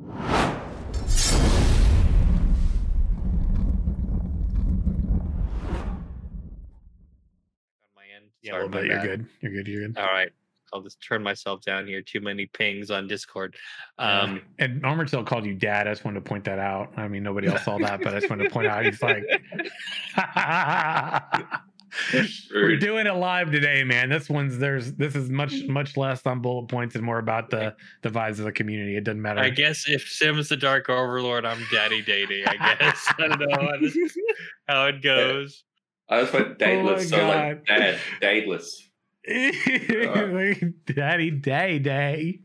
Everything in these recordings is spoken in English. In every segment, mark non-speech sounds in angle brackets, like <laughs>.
on my end. Yeah, a Sorry, little bit. You're bad. good. You're good. You're good. All right. I'll just turn myself down here. Too many pings on Discord. Um, and Armored Cell called you dad. I just wanted to point that out. I mean, nobody else saw that, but I just wanted to point out. He's like, <laughs> <laughs> <laughs> we're doing it live today, man. This one's there's this is much mm. much less on bullet points and more about the the vibes of the community. It doesn't matter. I guess if Sim's the Dark Overlord, I'm Daddy Dating. I guess <laughs> I don't know how, this- how it <laughs> goes. I just went Oh my dateless, so like God. dad, dadeless. Daddy day day.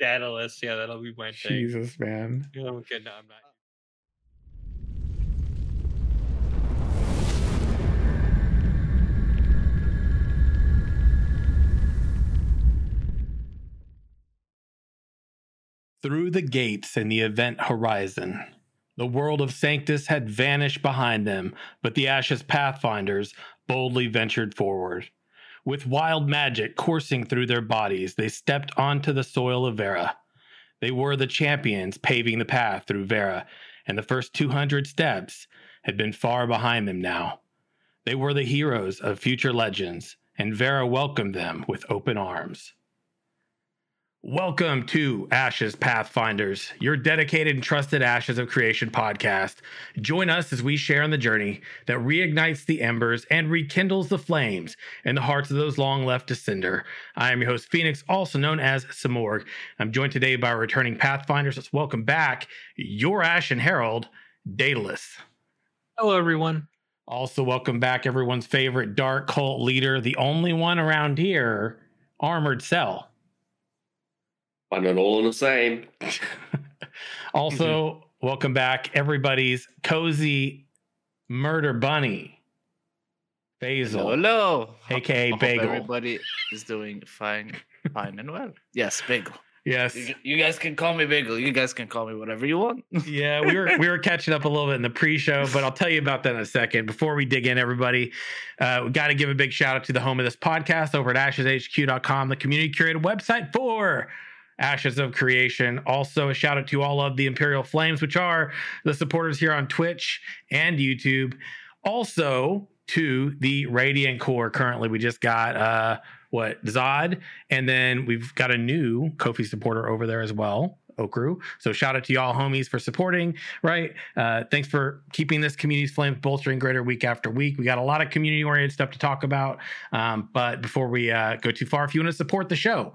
Daedalus, yeah, that'll be my thing. Jesus, man. Yeah, Okay, no, I'm not. Through the gates in the event horizon, the world of Sanctus had vanished behind them, but the Ashes Pathfinders boldly ventured forward. With wild magic coursing through their bodies, they stepped onto the soil of Verra. They were the champions paving the path through Verra, and the first 200 steps had been far behind them now. They were the heroes of future legends, and Verra welcomed them with open arms. Welcome to Ashes Pathfinders, your dedicated and trusted Ashes of Creation podcast. Join us as we share on the journey that reignites the embers and rekindles the flames in the hearts of those long left to cinder. I am your host, Phoenix, also known as Samorg. I'm joined today by our returning Pathfinders. Let's welcome back your Ashen Herald, Daedalus. Hello, everyone. Also, welcome back everyone's favorite dark cult leader, the only one around here, Armored Cell. But not all in the same. <laughs> also, welcome back everybody's cozy murder bunny, Basil, Hello. aka I hope Bagel. Everybody is doing fine, fine and well. Yes, Bagel. Yes, You, you guys can call me Bagel. You guys can call me whatever you want. <laughs> yeah, we were we were catching up a little bit in the pre-show, but I'll tell you about that in a second. Before we dig in, everybody, uh, we got to give a big shout out to the home of this podcast over at AshesHQ.com, the community curated website for Ashes of Creation. Also, a shout out to all of the Imperial Flames, which are the supporters here on Twitch and YouTube. Also, to the Radiant Core. Currently, we just got uh what Zod, and then we've got a new Ko-fi supporter over there as well. Okru. So shout out to y'all homies for supporting, right? Uh, thanks for keeping this community's flames bolstering greater week after week. We got a lot of community oriented stuff to talk about. Um, but before we uh, go too far, if you want to support the show,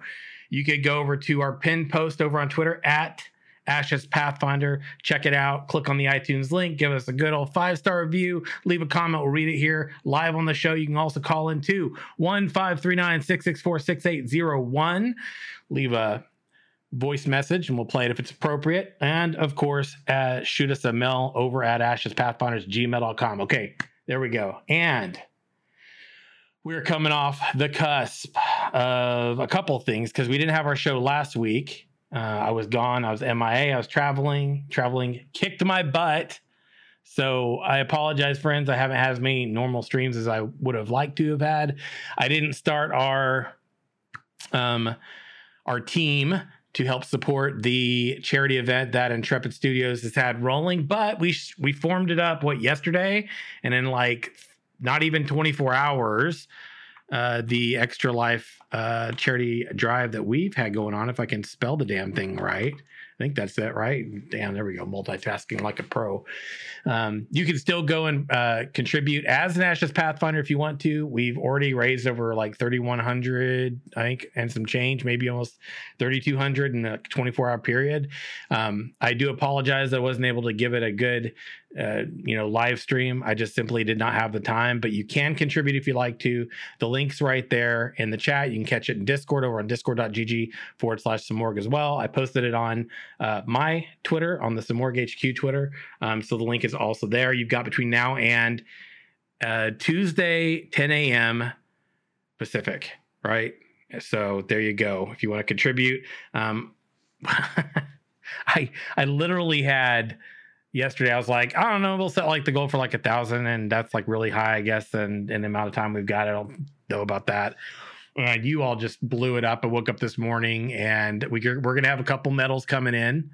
you could go over to our pinned post over on Twitter at Ashes Pathfinder. Check it out. Click on the iTunes link. Give us a good old five star review. Leave a comment. We'll read it here live on the show. You can also call in too. 1 664 6801. Leave a voice message and we'll play it if it's appropriate. And of course, uh, shoot us a mail over at ashespathfinders gmail.com. Okay, there we go. And we're coming off the cusp of a couple things because we didn't have our show last week. Uh, I was gone. I was MIA. I was traveling. Traveling kicked my butt. So I apologize, friends. I haven't had as many normal streams as I would have liked to have had. I didn't start our um our team to help support the charity event that Intrepid Studios has had rolling, but we we formed it up what yesterday, and in like not even 24 hours, uh, the Extra Life uh, charity drive that we've had going on, if I can spell the damn thing right. I think that's it, right? Damn, there we go. Multitasking like a pro. Um, you can still go and uh, contribute as an Ashes Pathfinder if you want to. We've already raised over like 3,100, I think, and some change, maybe almost 3,200 in a 24 hour period. Um, I do apologize I wasn't able to give it a good, uh, you know, live stream. I just simply did not have the time, but you can contribute if you like to. The link's right there in the chat. You can catch it in Discord over on discord.gg forward slash Samorg as well. I posted it on uh, my Twitter, on the Samorg HQ Twitter. Um, so the link is also there. You've got between now and uh, Tuesday, 10 a.m. Pacific, right? So there you go. If you want to contribute, um, <laughs> I I literally had yesterday. I was like, I don't know, we'll set like the goal for like a thousand, and that's like really high, I guess. And in the amount of time we've got, I don't know about that. Uh, you all just blew it up. I woke up this morning, and we we're gonna have a couple medals coming in.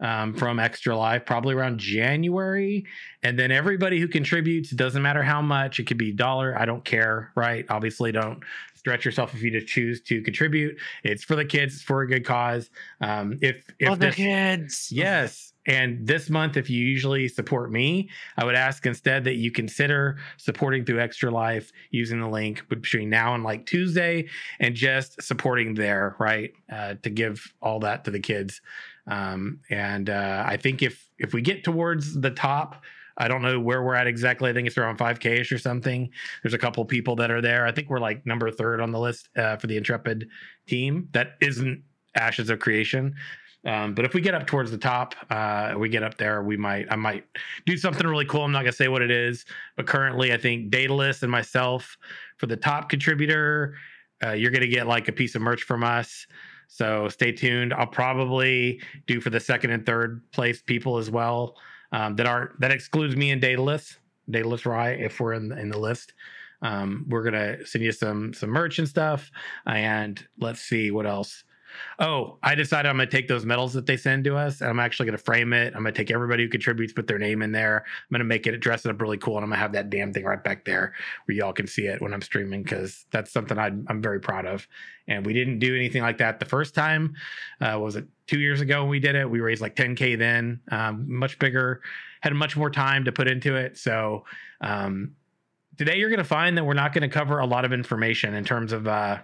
um, from Extra Life, probably around January. And then everybody who contributes, doesn't matter how much, it could be dollar, I don't care, right? Obviously, don't stretch yourself if you just choose to contribute. It's for the kids, it's for a good cause. Um, if if For the kids. Yes. And this month, if you usually support me, I would ask instead that you consider supporting through Extra Life using the link between now and like Tuesday and just supporting there, right? Uh, to give all that to the kids. Um, and uh, I think if if we get towards the top, I don't know where we're at exactly. I think it's around 5K ish or something. There's a couple people that are there. I think we're like number third on the list uh, for the Intrepid team. That isn't Ashes of Creation. Um, but if we get up towards the top, uh, we get up there, we might, I might do something really cool. I'm not gonna say what it is, but currently, I think Daedalus and myself for the top contributor, uh, you're gonna get like a piece of merch from us. So stay tuned. I'll probably do for the second and third place people as well. Um, that aren't that excludes me and Daedalus, Daedalus Rye, if we're in the, in the list. Um, we're gonna send you some some merch and stuff, and let's see what else. Oh, I decided I'm gonna take those medals that they send to us, and I'm actually gonna frame it. I'm gonna take everybody who contributes, put their name in there. I'm gonna make it dress it up really cool, and I'm gonna have that damn thing right back there where y'all can see it when I'm streaming because that's something i I'm very proud of. And we didn't do anything like that the first time. Uh, was it two years ago when we did it? We raised like 10k then, um, much bigger, had much more time to put into it. So um, today you're gonna find that we're not gonna cover a lot of information in terms of. Uh,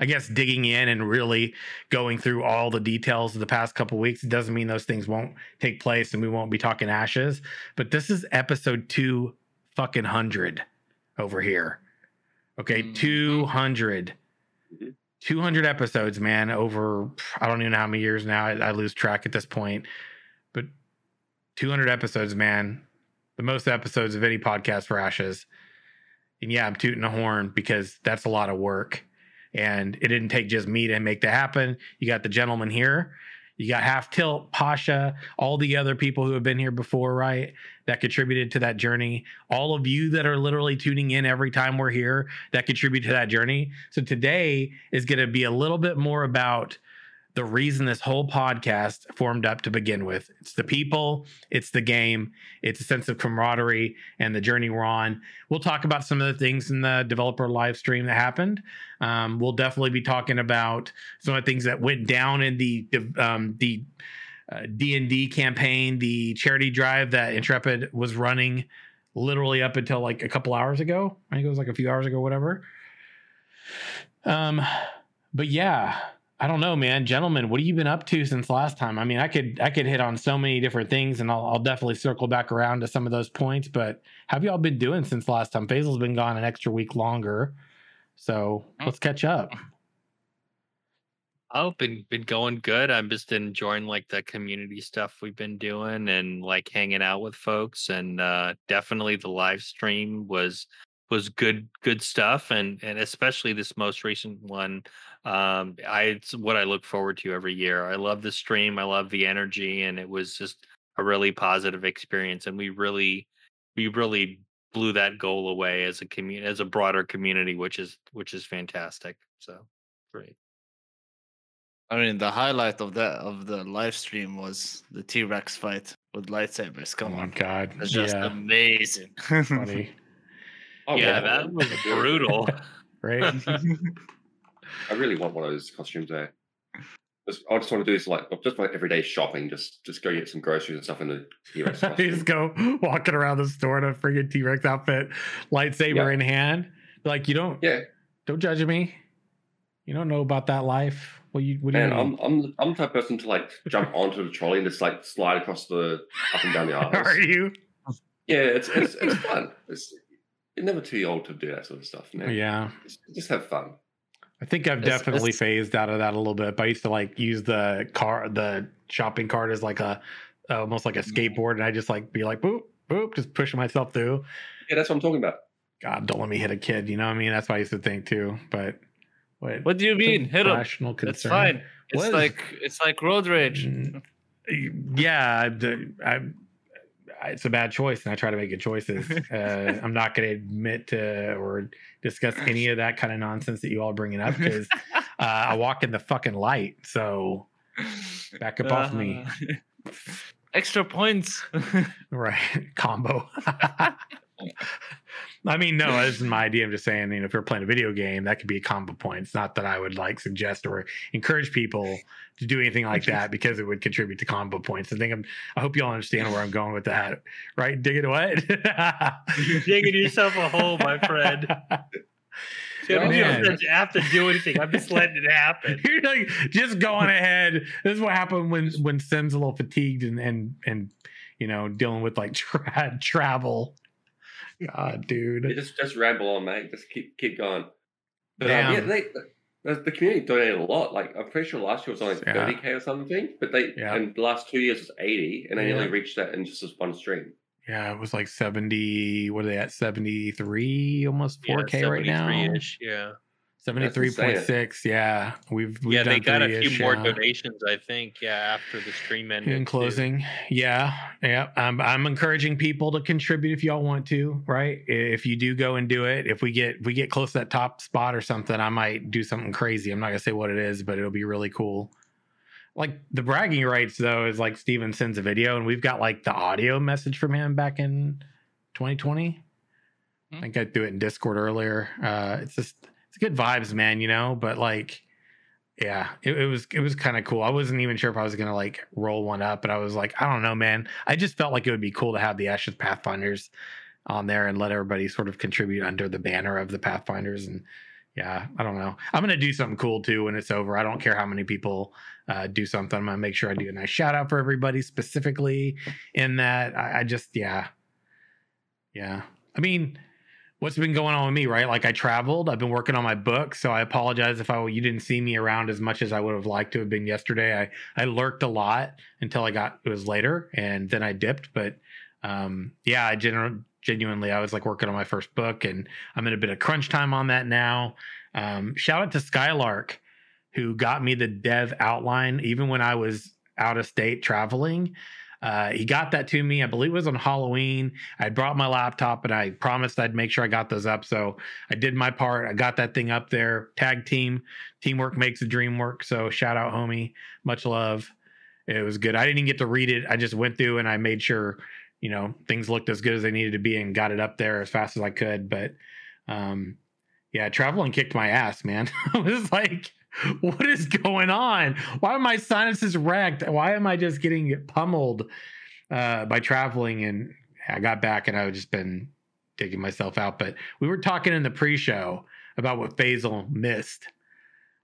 I guess digging in and really going through all the details of the past couple weeks. Doesn't mean those things won't take place and we won't be talking ashes. But this is episode two fucking hundred over here. Okay, Mhm. 200. Mhm. 200 episodes, man, over I don't even know how many years now. I, I lose track at this point. But 200 episodes, man. The most episodes of any podcast for Ashes. And yeah, I'm tooting a horn because that's a lot of work. And it didn't take just me to make that happen. You got the gentleman here. You got Half Tilt, Pasha, all the other people who have been here before, right? That contributed to that journey. All of you that are literally tuning in every time we're here that contribute to that journey. So today is going to be a little bit more about the reason this whole podcast formed up to begin with. It's the people, it's the game, it's a sense of camaraderie and the journey we're on. We'll talk about some of the things in the developer live stream that happened. Um, we'll definitely be talking about some of the things that went down in the um, the D and D campaign, the charity drive that Intrepid was running, literally up until like a couple hours ago. I think it was like a few hours ago, whatever. Um, but yeah, I don't know, man. Gentlemen, what have you been up to since last time? I mean, I could I could hit on so many different things, and I'll, I'll definitely circle back around to some of those points. But have y'all been doing since last time? Faisal's been gone an extra week longer, so let's catch up. Oh, been been going good. I'm just enjoying like the community stuff we've been doing and like hanging out with folks and uh definitely the live stream was was good good stuff and and especially this most recent one um I it's what I look forward to every year. I love the stream, I love the energy and it was just a really positive experience and we really we really blew that goal away as a community as a broader community which is which is fantastic. So great. I mean, the highlight of that of the live stream was the T Rex fight with lightsabers. Oh Come my on, god, it's just yeah, amazing. <laughs> funny, Oh, yeah, that was brutal. <laughs> right? <laughs> I really want one of those costumes there. Just, I just want to do this like just like everyday shopping. Just just go get some groceries and stuff in the T-Rex <laughs> you costume. just go walking around the store in a friggin' T Rex outfit, lightsaber Yeah. in hand. Like you don't Yeah, don't judge me. You don't know about that life. What you what do man, you I'm? I'm I'm the type of person to like jump onto the trolley and just like slide across the up and down the aisles. Are you? Yeah, it's it's it's fun. It's you're never too old to do that sort of stuff. Man. Yeah. just, just have fun. I think I've It's- definitely it's- phased out of that a little bit. But I used to like use the car, the shopping cart as like a almost like a skateboard, and I just like be like boop boop, just pushing myself through. Yeah, that's what I'm talking about. God, don't let me hit a kid. You know what I mean? That's what I used to think too. But what? what do you mean? Hit him. Rational concern. It's fine. It's What is- like it's like road rage. Mm, yeah, I, I, I- it's a bad choice, and I try to make good choices. <laughs> Uh, I'm not going to admit to or discuss any of that kind of nonsense that you all bringing up because uh, I walk in the fucking light. So Back up off me. Uh, <laughs> Extra points. <laughs> Right. Combo. I mean, no, this is my idea. I'm just saying, you know, if you're playing a video game, that could be a combo point. It's not that I would like suggest or encourage people to do anything like that because it would contribute to combo points. I think I'm I hope y'all understand where I'm going with that. Right? Dig it what? You're digging yourself a hole, my friend. <laughs> Oh, you don't have to do anything. I'm just letting it happen. <laughs> You're like just going ahead. This is what happened when when Sim's a little fatigued and and and you know dealing with like tra- travel. God, dude. You just just ramble on, mate. Just keep keep going. But um, yeah, they the, the community donated a lot. Like I'm pretty sure last year was only Yeah. thirty k or something, but they Yeah. and the last two years was eighty, and they Yeah. nearly reached that in just this one stream. Yeah, it was like 70. What are they at? 73, almost 4K yeah, right now. 73-ish, Yeah. 73.6. Yeah. We've, we've yeah, they got a three-ish, few more yeah. donations, I think. Yeah, after the stream ended. in too. closing yeah yeah I'm, I'm encouraging people to contribute if y'all want to right if you do go and do it if we get if we get close to that top spot or something i might do something crazy i'm not gonna say what it is but it'll be really cool like the bragging rights though is like steven sends a video and we've got like the audio message from him back in 2020 i Hmm. think i threw it in discord earlier uh it's just it's good vibes man you know but like yeah, it, it was it was kind of cool. I wasn't even sure if I was gonna like roll one up, but I was like, I don't know, man. I just felt like it would be cool to have the Ashes Pathfinders on there and let everybody sort of contribute under the banner of the Pathfinders. And yeah, I don't know. I'm gonna do something cool too when it's over. I don't care how many people uh, do something. I'm gonna make sure I do a nice shout out for everybody specifically in that. I, I just yeah, yeah. I mean, what's been going on with me, right? Like I traveled, I've been working on my book, so I apologize if I you didn't see me around as much as I would have liked to have been yesterday. I I lurked a lot until I got it was later, and then I dipped. But um, yeah, I genu- genuinely I was like working on my first book, and I'm in a bit of crunch time on that now. Um, shout out to Skylark, who got me the dev outline even when I was out of state traveling. Uh, he got that to me. I believe it was on Halloween. I brought my laptop and I promised I'd make sure I got those up. So I did my part. I got that thing up there. Tag team, teamwork makes the dream work. So shout out, homie. Much love. It was good. I didn't even get to read it. I just went through and I made sure, you know, things looked as good as they needed to be and got it up there as fast as I could. But um, yeah, traveling kicked my ass, man. <laughs> I was like, <laughs> what is going on? Why are my sinuses wrecked? Why am I just getting pummeled uh, by traveling? And I got back and I've just been digging myself out. But we were talking in the pre-show about what Faisal missed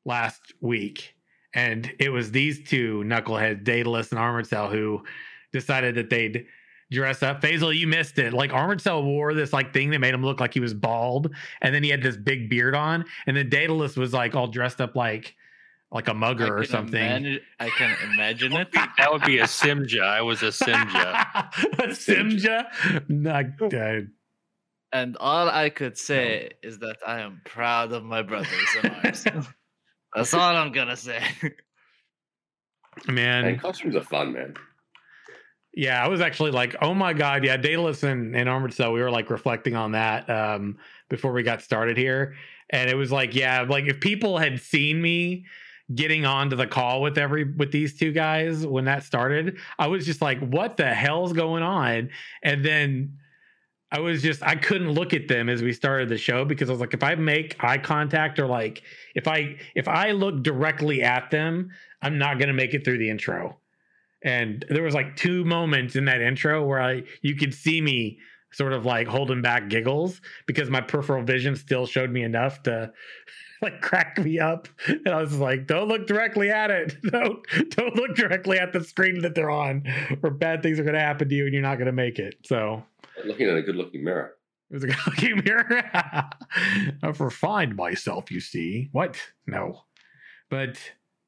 last week, and it was these two knuckleheads, Daedalus and Armored Cell, who decided that they'd dress up. Faisal, you missed it. Like Armored Cell wore this like thing that made him look like he was bald, and then he had this big beard on, and then Daedalus was like all dressed up like like a mugger or something. imagine- I can imagine it. <laughs> That would be a Simja. I was a Simja. <laughs> a Simja? Not, uh, And all I could say is that I am proud of my brothers in arms. <laughs> That's all I'm gonna say. man, And costumes are fun, man. Yeah, I was actually like, oh my god, yeah, Daedalus and, and Armored Cell, we were like reflecting on that um before we got started here. And it was like, yeah, like if people had seen me getting onto the call with every with these two guys when that started, I was just like, what the hell's going on? And then I was just I couldn't look at them as we started the show because I was like, if I make eye contact or like if I if I look directly at them, I'm not gonna make it through the intro and there was like two moments in that intro where I you could see me sort of like holding back giggles because my peripheral vision still showed me enough to <laughs> like crack me up and I was like don't look directly at it <laughs> don't don't look directly at the screen that they're on or bad things are going to happen to you and you're not going to make it so Looking at a good looking mirror. it was a <laughs> good looking mirror. I've refined myself, you see. What? No. But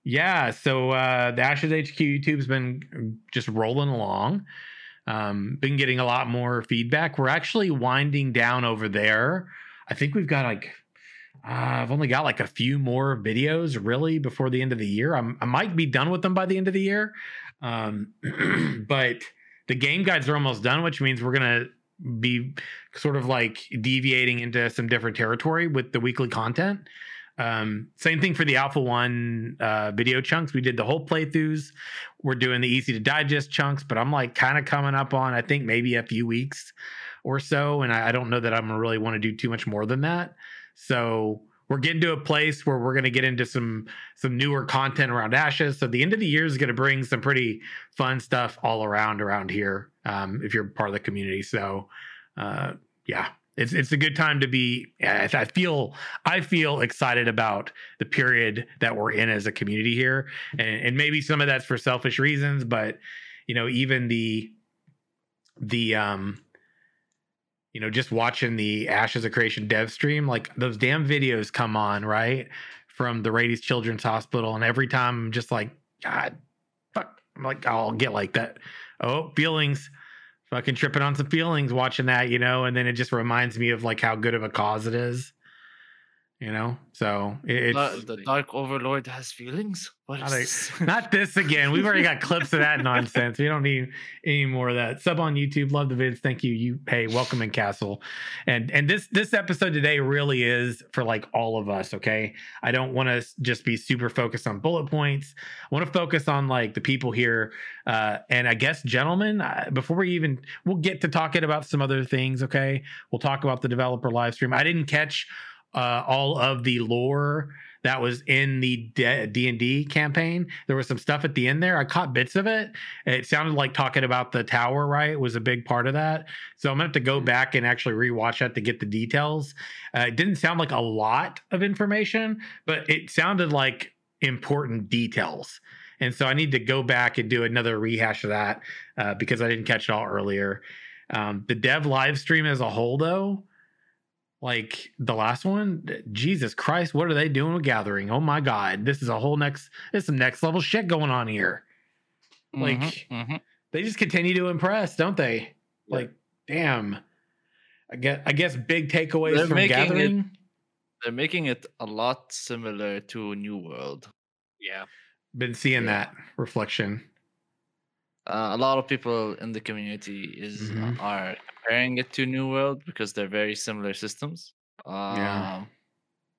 yeah, so uh the Ashes HQ YouTube's been just rolling along. Um, been getting a lot more feedback. We're actually winding down over there. I think we've got like uh, I've only got like a few more videos really before the end of the year. I'm, I might be done with them by the end of the year. Um, <clears throat> but the game guides are almost done, which means we're gonna be sort of like deviating into some different territory with the weekly content. Um, same thing for the Alpha One uh, video chunks. We did the whole playthroughs. We're doing the easy to digest chunks, but I'm like kind of coming up on I think maybe a few weeks or so, and I, I don't know that I'm really want to do too much more than that. So we're getting to a place where we're going to get into some some newer content around ashes so the end of the year is going to bring some pretty fun stuff all around around here um, if you're part of the community so uh, yeah it's it's a good time to be I, feel i feel excited about the period that we're in as a community here and, and maybe some of that's for selfish reasons but you know even the the um you know, just watching the Ashes of Creation dev stream, like those damn videos come on, right? From the Rady's Children's Hospital. And every time I'm just like, God, fuck. I'm like, I'll get like that. Oh, feelings. Fucking tripping on some feelings watching that, you know, and then it just reminds me of like how good of a cause it is you know? So it's Uh, the dark overlord has feelings? What Not this? <laughs> not this again. We've already got clips of that <laughs> nonsense. We don't need any more of that. Sub on youtube. Love the vids. Thank you. You hey welcome in castle. And and this this episode today really is for like all of us okay? I don't want to just be super focused on bullet points. I want to focus on like the people here. Uh and i guess gentlemen uh, before we even we'll get to talking about some other things okay? We'll talk about the developer live stream. I didn't catch uh, all of the lore that was in the D and D campaign. There was some stuff at the end there. I caught bits of it. It sounded like talking about the tower, right? Was a big part of that. So I'm gonna have to go back and actually rewatch that to get the details. Uh, it didn't sound like a lot of information, but it sounded like important details. And so I need to go back and do another rehash of that uh, because I didn't catch it all earlier. Um, the dev live stream as a whole, though, like the last one jesus christ what are they doing with gathering oh my god this is a whole next there's some next level shit going on here like Mhm, mhm. they just continue to impress don't they Yeah. like damn i guess i guess big takeaways They're from making it- gathering they're making it a lot similar to new world Yeah. been seeing Yeah. that reflection uh, a lot of people in the community is uh, Mhm. are comparing it to New World because they're very similar systems. Um, Yeah.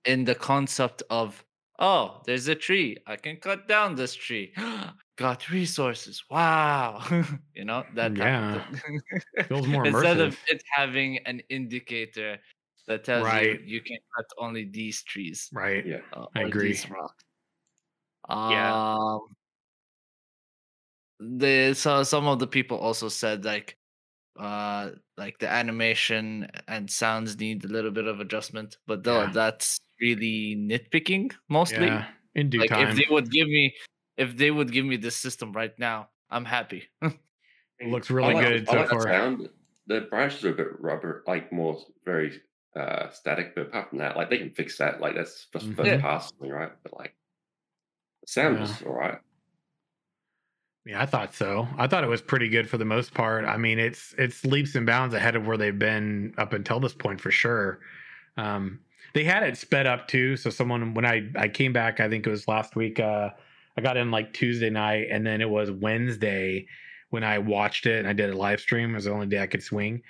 In the concept of, oh, there's a tree, I can cut down this tree. <gasps> Got resources. Wow, <laughs> you know that. of thing. feels <laughs> more Instead immersive of it having an indicator that tells Right. you you can cut only these trees right Yeah. uh, I agree. these rocks. Yeah. The so some of the people also said like, uh, like the animation and sounds need a little bit of adjustment, but though Yeah. that's really nitpicking mostly. yeah in due Like time if they would give me, if they would give me this system right now, I'm happy. <laughs> it looks really like, good so like that far sound. The branches are a bit rubber, like more very uh static. But apart from that, like they can fix that. Like that's just Mhm. first Yeah. pass, something, right? But like the sound Yeah. was all right. Yeah, I thought so. I thought it was pretty good for the most part. I mean, it's it's leaps and bounds ahead of where they've been up until this point for sure. Um, they had it sped up too. So someone when I I came back, I think it was last week. Uh, I got in like Tuesday night, and then it was Wednesday when I watched it and I did a live stream. It was the only day I could swing,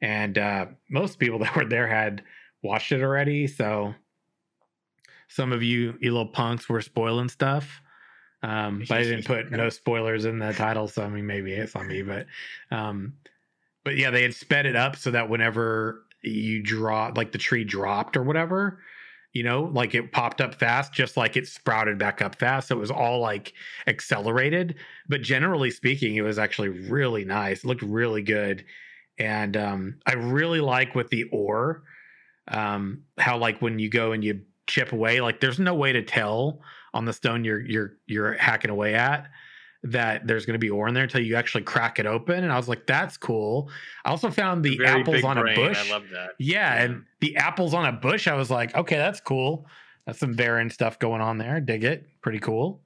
and uh, most people <laughs> that were there had watched it already. So some of you, you little punks, were spoiling stuff. Um, but I didn't put no spoilers in the title, so I mean maybe it's on me, but um, but yeah, they had sped it up so that whenever you draw like the tree dropped or whatever, you know, like it popped up fast, just like it sprouted back up fast. So it was all like accelerated. But generally speaking, it was actually really nice. It looked really good. And um, I really like with the ore, um, how like when you go and you chip away, like there's no way to tell on the stone you're you're you're hacking away at that there's going to be ore in there until you actually crack it open and i was like that's cool i also found the apples on brain, a bush I love that. yeah, Yeah. and the apples on a bush i was like okay that's cool that's some Varen stuff going on there dig it pretty cool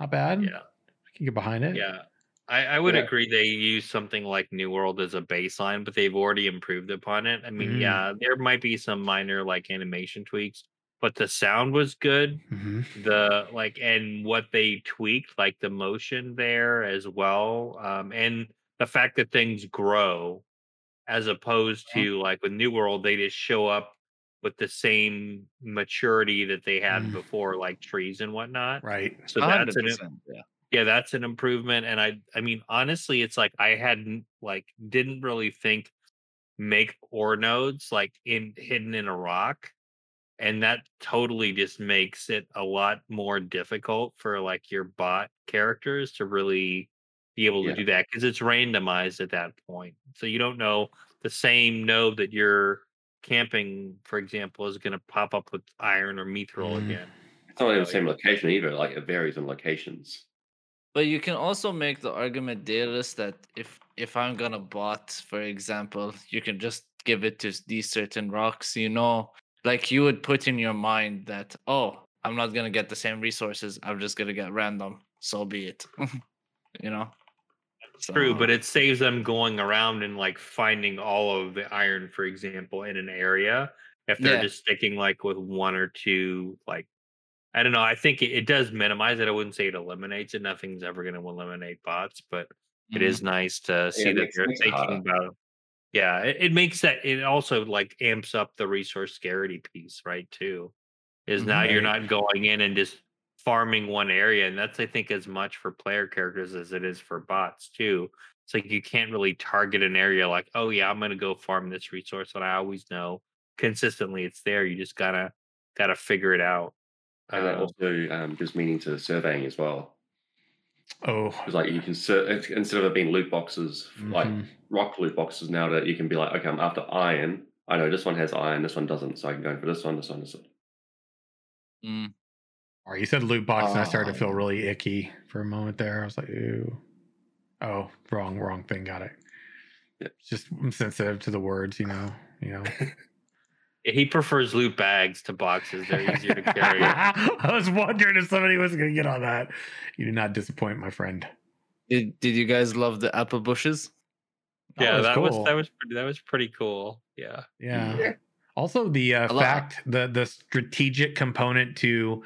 not bad Yeah. I can get behind it Yeah. I, I would Yeah. agree they use something like New World as a baseline, but they've already improved upon it. I mean, Mm. yeah, there might be some minor like animation tweaks, but the sound was good. Mhm. The like and what they tweaked, like the motion there as well. Um, and the fact that things grow as opposed Mm-hmm. to like with New World, they just show up with the same maturity that they had Mm. before, like trees and whatnot. Right. So that's an yeah. yeah, that's an improvement. And I I mean, honestly, it's like I hadn't like didn't really think make ore nodes like in hidden in a rock. And that totally just makes it a lot more difficult for like your bot characters to really be able to Yeah. do that because it's randomized at that point. So you don't know the same node that you're camping, for example, is going to pop up with iron or mithril Mm. again. It's not in the same location either. Like it varies in locations. But you can also make the argument, Dallas, that if if I'm gonna bot, for example, you can just give it to these certain rocks. You know, like you would put in your mind that, oh, I'm not gonna get the same resources. I'm just gonna get random. So be it. <laughs> you know. True, but it saves them going around and like finding all of the iron, for example, in an area. If they're Yeah. just sticking like with one or two, like I don't know. I think it, it does minimize it. I wouldn't say it eliminates it. Nothing's ever going to eliminate bots, but it Mm. is nice to see it that makes- they're makes thinking harder. about. Yeah, it, it makes that. It also like amps up the resource scarcity piece, right? Too, is now you're not going in and just farming one area, and that's I think as much for player characters as it is for bots too. It's like you can't really target an area like, oh yeah, I'm gonna go farm this resource, and I always know consistently it's there. You just gotta gotta figure it out. And that Um, also um, gives meaning to the surveying as well. Oh. Because like you can sur- instead of it being loot boxes, like mhm. rock loot boxes now that you can be like, okay, I'm after iron. I know this one has iron, this one doesn't, so I can go for this one, this one, this one. Mm. All right, you said loot box, and I started to feel Um, really icky for a moment there. I was like, ooh. Oh, wrong, wrong thing. Got it. Yeah. Just I'm sensitive to the words, you know. You know. <laughs> he prefers loot bags to boxes. They're easier to carry. <laughs> I was wondering if somebody was going to get on that. You did not disappoint, my friend. Did Did you guys love the apple bushes? yeah, was that cool. was that was pretty, that was pretty cool. Yeah. Yeah. Yeah. Also, the uh, fact the the strategic component to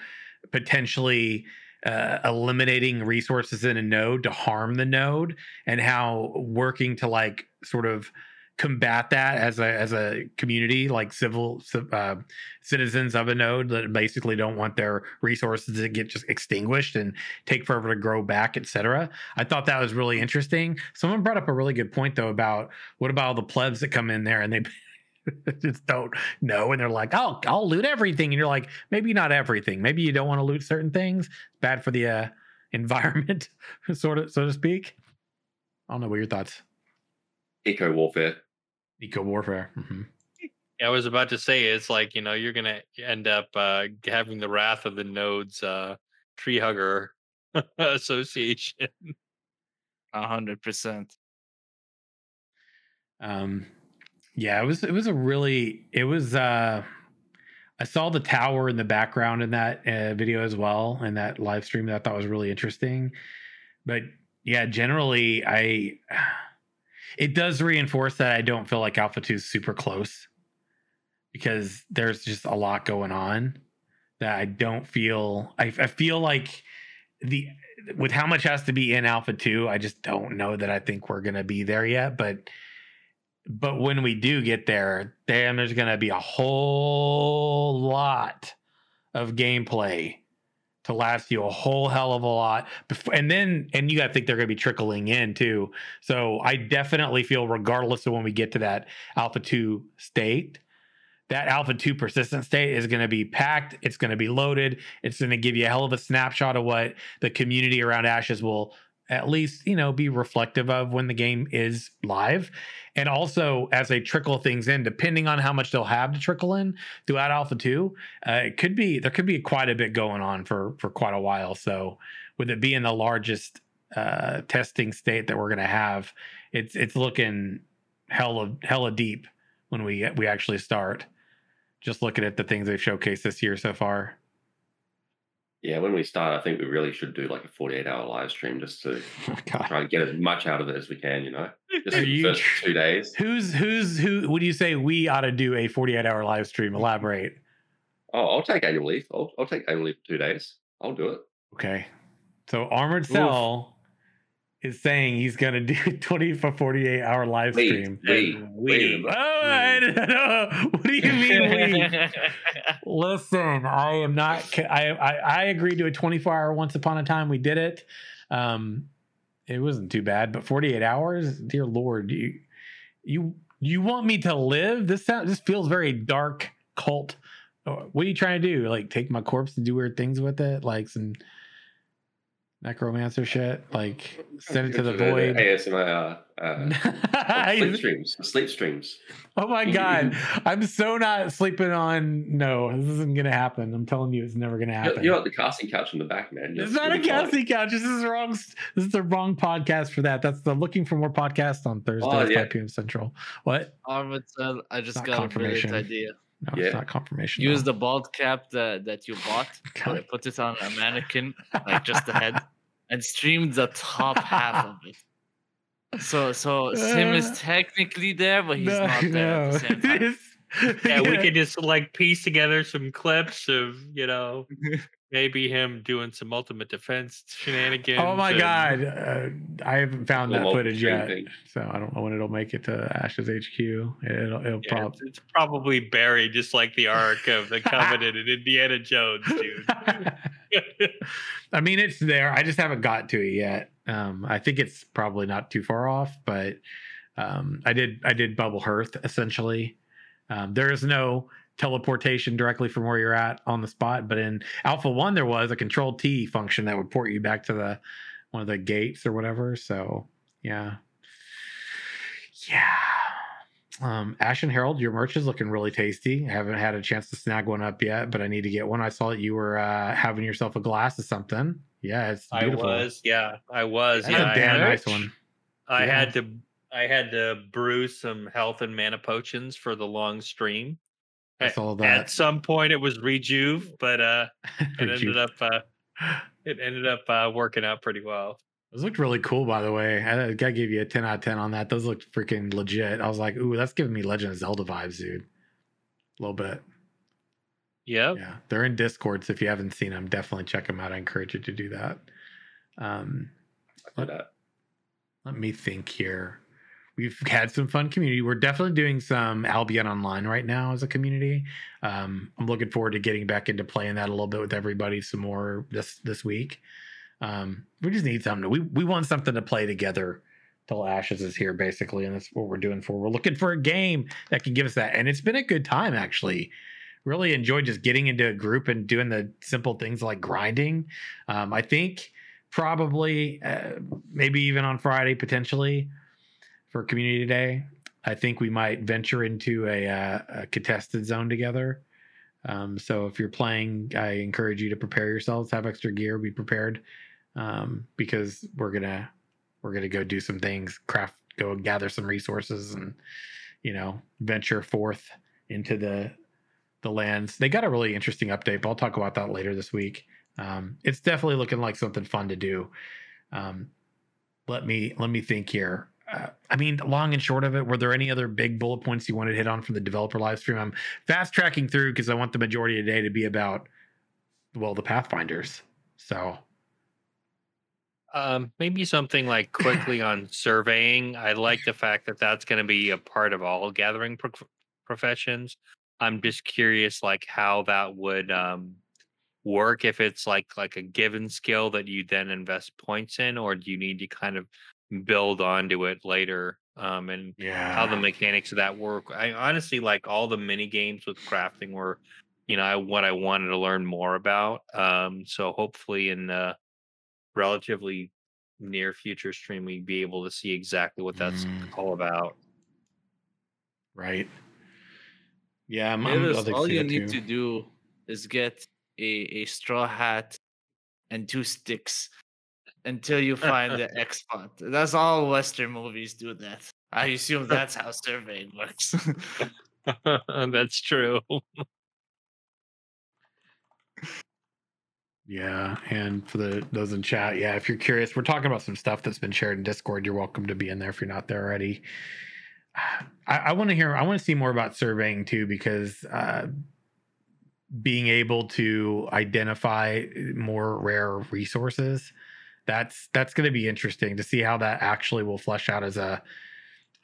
potentially uh, eliminating resources in a node to harm the node, and how working to like sort of combat that as a as a community, like civil uh, citizens of a node that basically don't want their resources to get just extinguished and take forever to grow back, etc. I thought that was really interesting. Someone brought up a really good point though about what about all the plebs that come in there and they <laughs> just don't know and they're like i'll i'll loot everything and you're like maybe not everything maybe you don't want to loot certain things It's bad for the uh environment <laughs> sort of so to speak i don't know what your thoughts Eco warfare. Eco warfare hmm I was about to say it's like you know you're gonna end up uh, having the wrath of the nodes uh, tree hugger <laughs> association. A hundred percent. um yeah it was it was a really it was uh i saw the tower in the background in that uh, video as well in that live stream that i thought was really interesting but yeah generally i it does reinforce that i don't feel like alpha 2 is super close because there's just a lot going on that i don't feel i, I feel like the with how much has to be in alpha 2 i just don't know that i think we're gonna be there yet but but when we do get there, damn, there's to be a whole lot of gameplay to last you a whole hell of a lot. And then, and you got to think they're going to be trickling in too. So I definitely feel, regardless of when we get to that Alpha 2 state, that Alpha 2 persistent state is going to be packed. It's going to be loaded. It's going to give you a hell of a snapshot of what the community around Ashes will at least, you know, be reflective of when the game is live and also as they trickle things in depending on how much they'll have to trickle in throughout alpha 2 uh, it could be there could be quite a bit going on for for quite a while. So with it being the largest uh, testing state that we're going to have it's it's looking hella hella deep when we we actually start just looking at the things they've showcased this year so far Yeah, when we start, I think we really should do like a 48 hour live stream just to <laughs> oh, God. try and get as much out of it as we can, you know? <laughs> Just the you first two days. who's who's who would you say we ought to do a 48 hour live stream mm-hmm. elaborate Oh, I'll take annual leave. I'll, I'll take annual leave for two days. I'll do it. Okay. So Armored Cell is saying he's gonna do 20 for 48 hour live Wait, stream. wait, And wait. Oh. I don't know. <laughs> What do you mean? we? <laughs> Listen, I am not. I, I I agreed to a 24 hour once upon a time. We did it. Um, it wasn't too bad, but 48 hours, dear lord, you you you want me to live? This sound this feels very dark cult. Oh, What are you trying to do? Like take my corpse and do weird things with it, like some necromancer shit? Like <laughs> send it to the void? ASMR uh, uh, <laughs> sleep streams. Sleep streams. Oh my <laughs> god, I'm so not sleeping on. No, this isn't gonna happen. I'm telling you, it's never gonna You're, happen. you're at the casting couch in the back, man. You're- it's not a you'll casting couch. This is the wrong. This is the wrong podcast for that. That's the looking for more podcast on Thursday, Oh, at yeah. 5 p.m. Central. What? Arvidsel, I just Not got a brilliant idea. No, Yeah. it's not confirmation. Use no. the bald cap that, that you bought, put, put it on a mannequin, like just the head, and streamed the top half of it. So so Sim Uh, is technically there, but he's No, not <laughs> there at the same <laughs> time. It's- yeah, we could just like piece together some clips of you know maybe him doing some ultimate defense <laughs> shenanigans. Oh my and- god, uh, I haven't found that footage yet, thing. so I don't know when it'll make it to Ashes HQ. It'll, it'll Yeah, pop. it's, it's probably buried just like the Ark of the <laughs> Covenant in Indiana Jones, dude. <laughs> I mean, it's there. I just haven't got to it yet. Um, I think it's probably not too far off, but um, I did I did bubble hearth essentially. Um, there is no teleportation directly from where you're at on the spot, but in Alpha One there was a Control T function that would port you back to the one of the gates or whatever. So yeah, yeah. Um, Ashen Herald, your merch is looking really tasty. I haven't had a chance to snag one up yet, but I need to get one. I saw that you were uh, having yourself a glass of something. Yeah, it's beautiful. I was, yeah, I was. That's yeah, a damn nice one. I Yeah. had to I had to brew some health and mana potions for the long stream. I At- saw At some point it was rejuve, but uh <laughs> it ended up uh it ended up uh working out pretty well. Those looked really cool, by the way. I gotta give you a 10 out of 10 on that. Those looked freaking legit. I was like, ooh, that's giving me Legend of Zelda vibes, dude. A little bit. Yep. Yeah. They're in Discord, so if you haven't seen them, definitely check them out. I encourage you to do that. Um, I did let me think here. We've had some fun community. We're definitely doing some Albion Online right now as a community. Um, I'm looking forward to getting back into playing that a little bit with everybody some more this this week. Um, we just need something. To, we we want something to play together till Ashes is here, basically, and that's what we're doing for. We're looking for a game that can give us that, and it's been a good time actually. Really enjoyed just getting into a group and doing the simple things like grinding. Um, I think probably uh, maybe even on Friday potentially for community day. I think we might venture into a, uh, a contested zone together. Um, so if you're playing, I encourage you to prepare yourselves, have extra gear, be prepared, um, because we're gonna we're gonna go do some things, craft, go gather some resources, and you know venture forth into the the lands. They got a really interesting update, but I'll talk about that later this week. Um, it's definitely looking like something fun to do. Um, let me let me think here. Uh, I mean, long and short of it, were there any other big bullet points you wanted to hit on from the developer live stream? I'm fast tracking through because I want the majority of the day to be about, well, the Pathfinders. So, Um, maybe something like quickly <laughs> on surveying. I like the fact that that's going to be a part of all gathering pro- professions. I'm just curious, like how that would um, work. If it's like like a given skill that you then invest points in, or do you need to kind of build onto it later? Um, and yeah, how the mechanics of that work. I honestly like all the mini games with crafting were, you know, I, what I wanted to learn more about. Um, so hopefully in the relatively near future stream, we'd be able to see exactly what that's Mm. all about. right. Yeah, I'm, I'm Maybe all you need too. to do is get a, a straw hat and two sticks until you find the <laughs> X spot. That's all Western movies do that. I assume <laughs> that's how surveying works. <laughs> that's true. Yeah, and for the those in chat, yeah, if you're curious, we're talking about some stuff that's been shared in Discord. You're welcome to be in there if you're not there already. <sighs> I, I want to hear. I want to see more about surveying too, because uh, being able to identify more rare resources that's that's going to be interesting to see how that actually will flesh out as a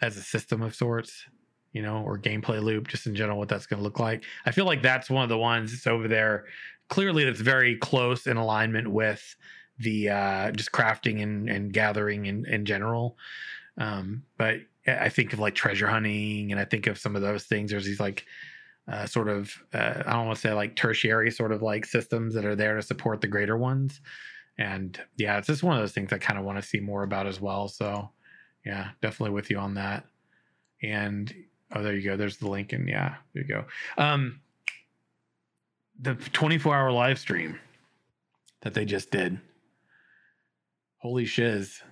as a system of sorts you know, or gameplay loop, just in general, what that's going to look like. I feel like that's one of the ones that's over there. Clearly, that's very close in alignment with the uh, just crafting and, and gathering in, in general. Um, but I think of like treasure hunting and I think of some of those things. There's these like uh, sort of, uh, I don't want to say like tertiary sort of like systems that are there to support the greater ones. And yeah, it's just one of those things I kind of want to see more about as well. So yeah, definitely with you on that. And Oh, there you go. There's the link, and yeah, there you go. Um, the 24 hour live stream that they just did. Holy shiz.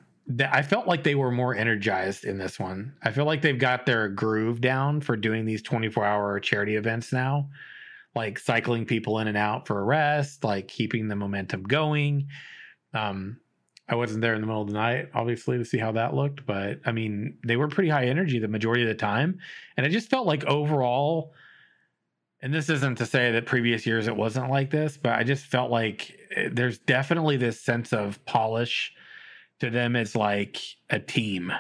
I felt like they were more energized in this one. I feel like they've got their groove down for doing these 24 hour charity events now, like cycling people in and out for a rest, like keeping the momentum going. Um, I wasn't there in the middle of the night, obviously, to see how that looked. But I mean, they were pretty high energy the majority of the time. And it just felt like overall, and this isn't to say that previous years it wasn't like this, but I just felt like eh, there's definitely this sense of polish to them as like a team.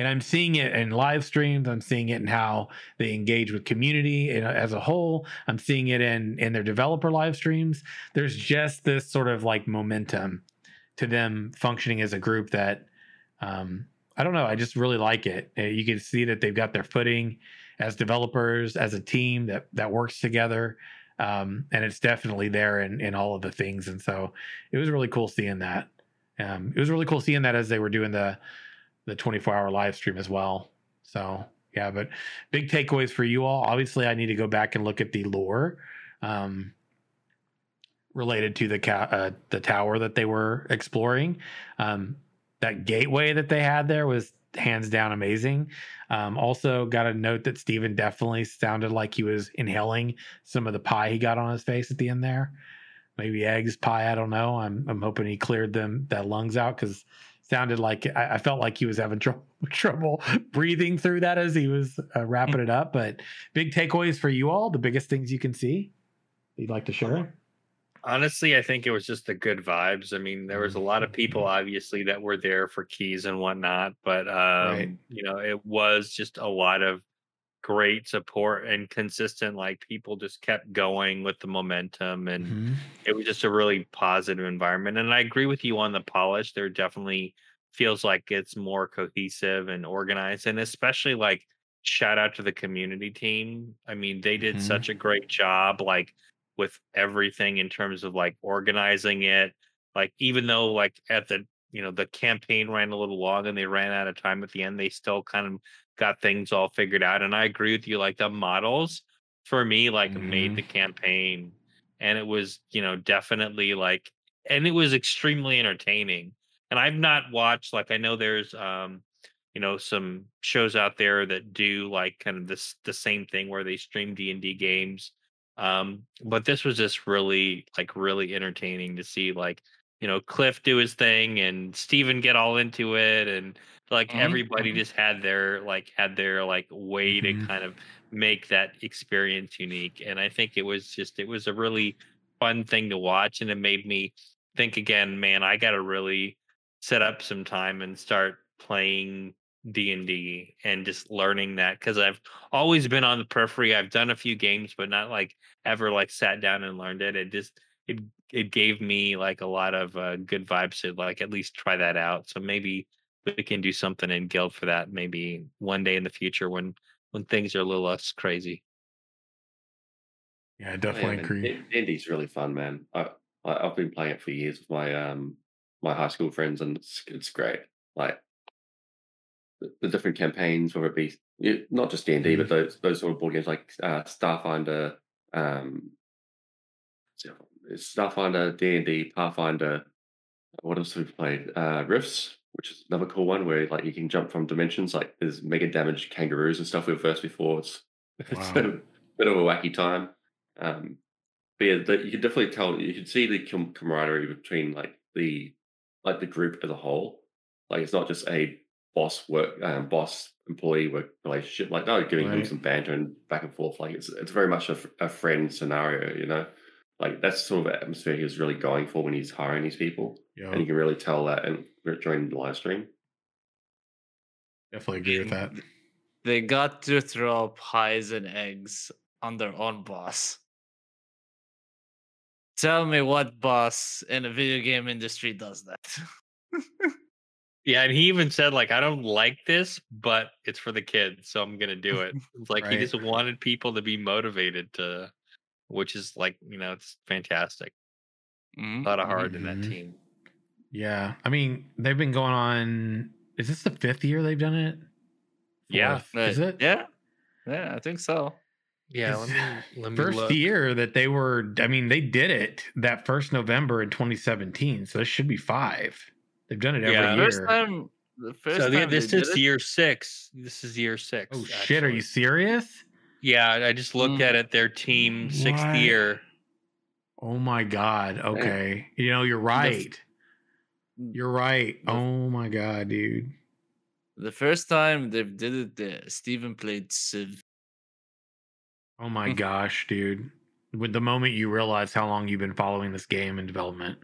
And I'm seeing it in live streams. I'm seeing it in how they engage with community as a whole. I'm seeing it in in their developer live streams. There's just this sort of like momentum to them functioning as a group that um, I don't know. I just really like it. Uh, you can see that they've got their footing as developers, as a team that that works together, um, and it's definitely there in in all of the things. And so it was really cool seeing that. Um, it was really cool seeing that as they were doing the the 24 hour live stream as well. So yeah, but big takeaways for you all. Obviously, I need to go back and look at the lore. Um, related to the ca- uh, the tower that they were exploring. Um, that gateway that they had there was hands down amazing. Um, also, got a note that Steven definitely sounded like he was inhaling some of the pie he got on his face at the end there. Maybe eggs, pie. I don't know. I'm I'm hoping he cleared them that lungs out because sounded like I, I, felt like he was having tr- <laughs> trouble breathing through that as he was uh, wrapping it up. But big takeaways for you all. The biggest things you can see. You'd like to share? Honestly, I think it was just the good vibes. I mean, there was a lot of people Mm-hmm. obviously that were there for keys and whatnot, but um, Right. you know, it was just a lot of great support and consistent like people just kept going with the momentum and Mhm. it was just a really positive environment. And I agree with you on the polish. There definitely feels like it's more cohesive and organized and especially like shout out to the community team. I mean, they did Mhm. such a great job like with everything in terms of like organizing it. Like even though like at the you know the campaign ran a little long and they ran out of time at the end, they still kind of got things all figured out. And I agree with you, like the models for me like made Mhm. the campaign and it was you know definitely like and it was extremely entertaining and i've not watched like i know there's um you know some shows out there that do like kind of this the same thing where they stream d&d games um but this was just really like really entertaining to see like you know cliff do his thing and steven get all into it and like Mhm, everybody mhm. just had their like had their like way Mhm. to kind of make that experience unique and i think it was just it was a really fun thing to watch and it made me think again man i gotta really set up some time and start playing d&d and just learning that because i've always been on the periphery i've done a few games but not like ever like sat down and learned it it just it it gave me like a lot of uh, good vibes to like at least try that out so maybe we can do something in guild for that maybe one day in the future when when things are a little less crazy Yeah, Oh, definitely man. agree. D&D's really fun, man. I, I I've been playing it for years with my um my high school friends, and it's it's great. Like the, the different campaigns, whether it be it, not just D and D, but those those sort of board games like uh, Starfinder, um, what's the other one? It's Starfinder, D and D, Pathfinder. What else have we played? Uh, Rifts, which is another cool one where like you can jump from dimensions. Like there's mega damaged kangaroos and stuff we've versed before. It's, <laughs> it's a bit of a wacky time. Um, but yeah, the, you can definitely tell. You can see the com- camaraderie between like the like the group as a whole. Like it's not just a boss work, um, boss employee work relationship. Like no, giving them Right. some banter and back and forth. Like it's it's very much a friend scenario, you know. like that's sort of atmosphere he was really going for when he's hiring these people, Yo, and you can really tell that and during the live stream. definitely agree with that. They got to throw pies and eggs on their own boss. Tell me what boss in the video game industry does that. <laughs> Yeah, and he even said like, "I don't like this, but it's for the kids, so I'm gonna do it." <laughs> It's like he just wanted people to be motivated to, which is like you know it's fantastic. Mhm, A lot of mhm. heart in that Mhm. team. Yeah, I mean they've been going on. Is this the fifth year they've done it? Yeah. Is it? Yeah. Yeah, I think so. Yeah, let me let me First look. year that they were. I mean, they did it that first November in 2017. So this should be five. They've done it every Yeah. year. First time the first So time yeah, this did is it, year six. This is year six. oh shit! Are you serious? Yeah, I just looked Mm. at it. Their team sixth What? year. Oh my god. Okay. You know, you're right. You're right. The- Oh my god, dude. the first time they did it, the Steven played Civ. Oh my Mm. <laughs> gosh, dude. With the moment you realize how long you've been following this game in development,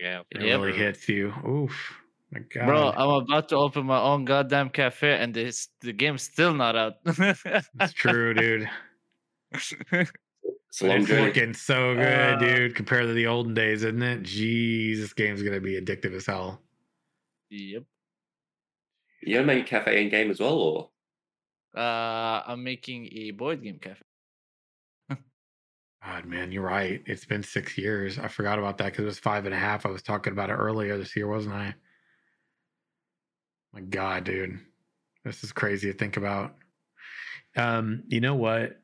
Yeah, it Yep. really hits you. Oof. My god. Bro, I'm about to open my own goddamn cafe and this the game's still not out. It's true, dude. <laughs> It's a it's looking so good, Uh, dude, compared to the olden days, isn't it? Jeez, this game's gonna be addictive as hell. yep. You gonna make a cafe in game as well, or Uh, I'm making a board game cafe. God, man, you're right. It's been six years. I forgot about that because it was five and a half. I was talking about it earlier this year, wasn't I? My God, dude, this is crazy to think about. Um, you know what?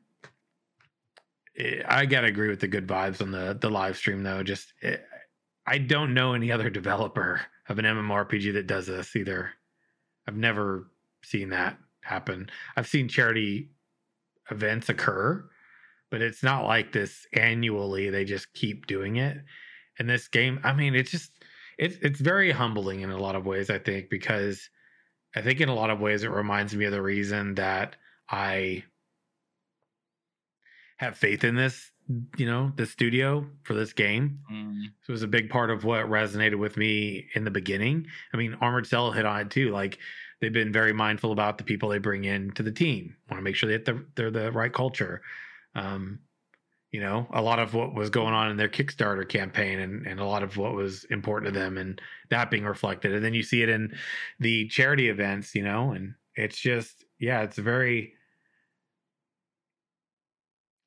I gotta agree with the good vibes on the the live stream though. Just eh, I don't know any other <laughs> developer of an MMORPG that does this either. I've never seen that happen. I've seen charity events occur, but it's not like this annually. They just keep doing it. And this game, I mean, it's just it's it's very humbling in a lot of ways, I think, because I think in a lot of ways it reminds me of the reason that I have faith in this, you know, the studio for this game. Mm, So it was a big part of what resonated with me in the beginning. I mean, Armored Cell hit on it too. Like they've been very mindful about the people they bring in to the team. Want to make sure that they're, they're the right culture. Um, you know, a lot of what was going on in their Kickstarter campaign and, and a lot of what was important to them and that being reflected. And then you see it in the charity events, you know, and it's just, yeah, it's very,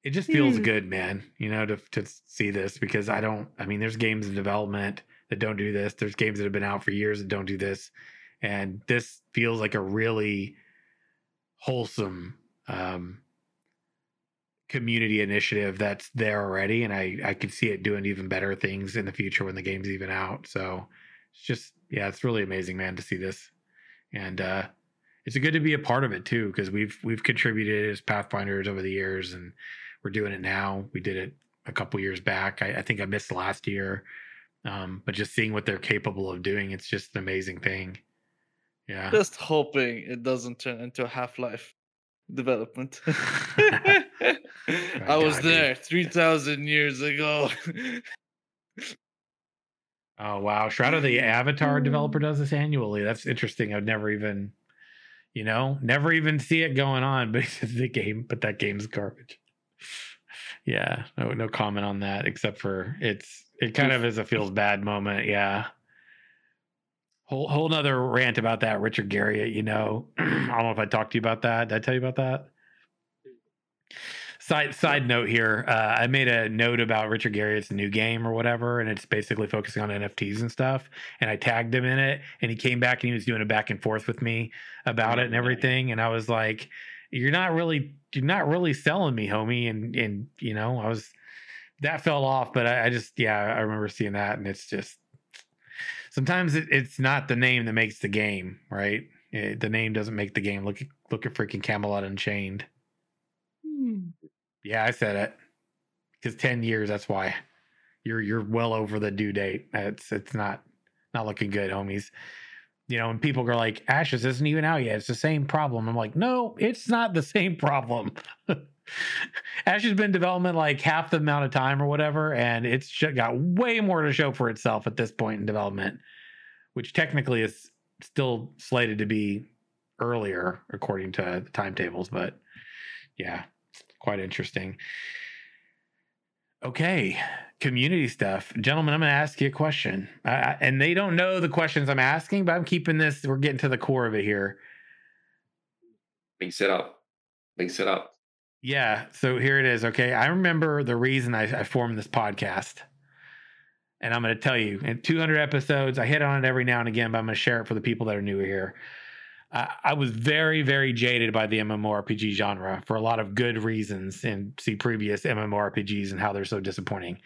it just feels Hmm. good, man, you know, to, to see this because I don't, I mean, there's games in development that don't do this. There's games that have been out for years that don't do this. And this feels like a really wholesome, um, community initiative that's there already and I I could see it doing even better things in the future when the game's even out. So it's just yeah, it's really amazing man to see this. And uh it's good to be a part of it too because we've we've contributed as Pathfinders over the years and we're doing it now. We did it a couple years back. I, I think I missed last year. Um but just seeing what they're capable of doing, it's just an amazing thing. Yeah. Just hoping it doesn't turn into a Half Life development. <laughs> <laughs> I was God, dude. there 3,000 years ago. Oh wow, Shroud the <laughs> Avatar developer does this annually. That's interesting. I'd never even, you know, never even see it going on. But the game, but that game's garbage. Yeah, no, no comment on that except for it's it kind of is a feels bad moment. Yeah. Whole whole nother rant about that Richard Garriott. You know, <clears throat> I don't know if I talked to you about that. Did I tell you about that? Side side note here, uh, I made a note about Richard Garriott's new game or whatever, and it's basically focusing on NFTs and stuff. And I tagged him in it, and he came back and he was doing a back and forth with me about it and everything. And I was like, "You're not really, you're not really selling me, homie." And and you know, I was that fell off, but I, I just yeah, I remember seeing that, and it's just sometimes it, it's not the name that makes the game, right? It- the name doesn't make the game. Look at look at freaking Camelot Unchained. Hmm. Yeah, I said it. Because ten years, that's why. You're you're well over the due date. It's it's not not looking good, homies. You know, and people are like, Ashes isn't even out yet. It's the same problem. I'm like, no, it's not the same problem. <laughs> Ash has been development like half the amount of time or whatever, and it's got way more to show for itself at this point in development, which technically is still slated to be earlier according to the timetables. But yeah, quite interesting. Okay, community stuff, gentlemen. I'm going to ask you a question, I, and they don't know the questions I'm asking, but I'm keeping this. We're getting to the core of it here. Being set up. Being set up. Yeah. So here it is. Okay. I remember the reason I, I formed this podcast. And I'm going to tell you in 200 episodes, I hit on it every now and again, but I'm going to share it for the people that are new here. I was very, very jaded by the MMORPG genre for a lot of good reasons and see previous MMORPGs and how they're so disappointing.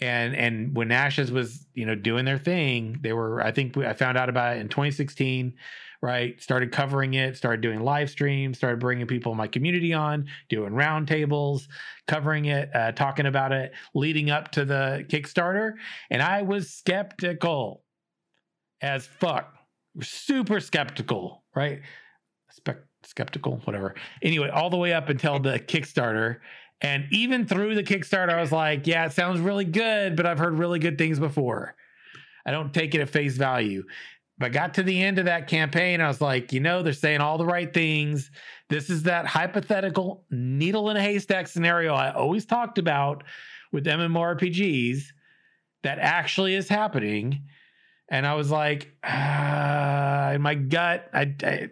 And and when Ashes was, you know, doing their thing, they were, I think I found out about it in 2016 right? Started covering it, started doing live streams, started bringing people in my community on, doing roundtables, covering it, uh, talking about it, leading up to the Kickstarter. And I was skeptical as fuck, super skeptical, right? Spec- skeptical, whatever. Anyway, all the way up until the Kickstarter. And even through the Kickstarter, I was like, yeah, it sounds really good, but I've heard really good things before. I don't take it at face value. But I got to the end of that campaign, I was like, you know, they're saying all the right things. This is that hypothetical needle in a haystack scenario I always talked about with MMORPGs that actually is happening. And I was like, ah, in my gut, I, I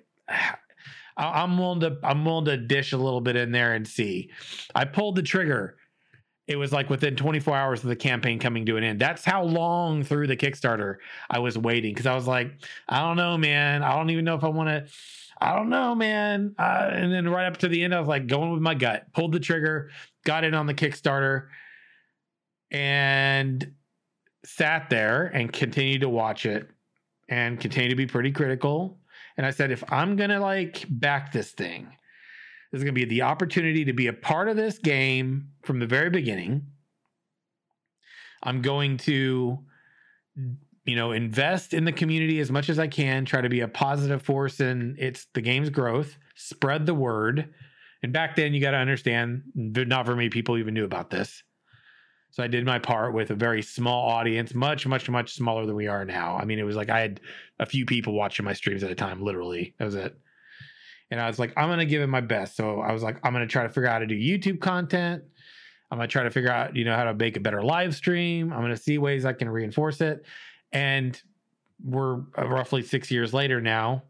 I'm willing to I'm willing to dish a little bit in there and see. I pulled the trigger. It was like within 24 hours of the campaign coming to an end. That's how long through the Kickstarter I was waiting because I was like, I don't know, man. I don't even know if I want to. I don't know, man. Uh, and then right up to the end, I was like going with my gut, pulled the trigger, got in on the Kickstarter, and sat there and continued to watch it and continued to be pretty critical. And I said, if I'm gonna like back this thing, this is gonna be the opportunity to be a part of this game from the very beginning. I'm going to, you know, invest in the community as much as I can, try to be a positive force in its the game's growth, spread the word. And back then, you got to understand, not very many people even knew about this. So I did my part with a very small audience, much, much, much smaller than we are now. I mean, it was like I had a few people watching my streams at a time, literally. That was it. And I was like, I'm gonna give it my best. So I was like, I'm gonna try to figure out how to do YouTube content. I'm gonna try to figure out, you know, how to make a better live stream. I'm gonna see ways I can reinforce it. And we're uh, roughly six years later now,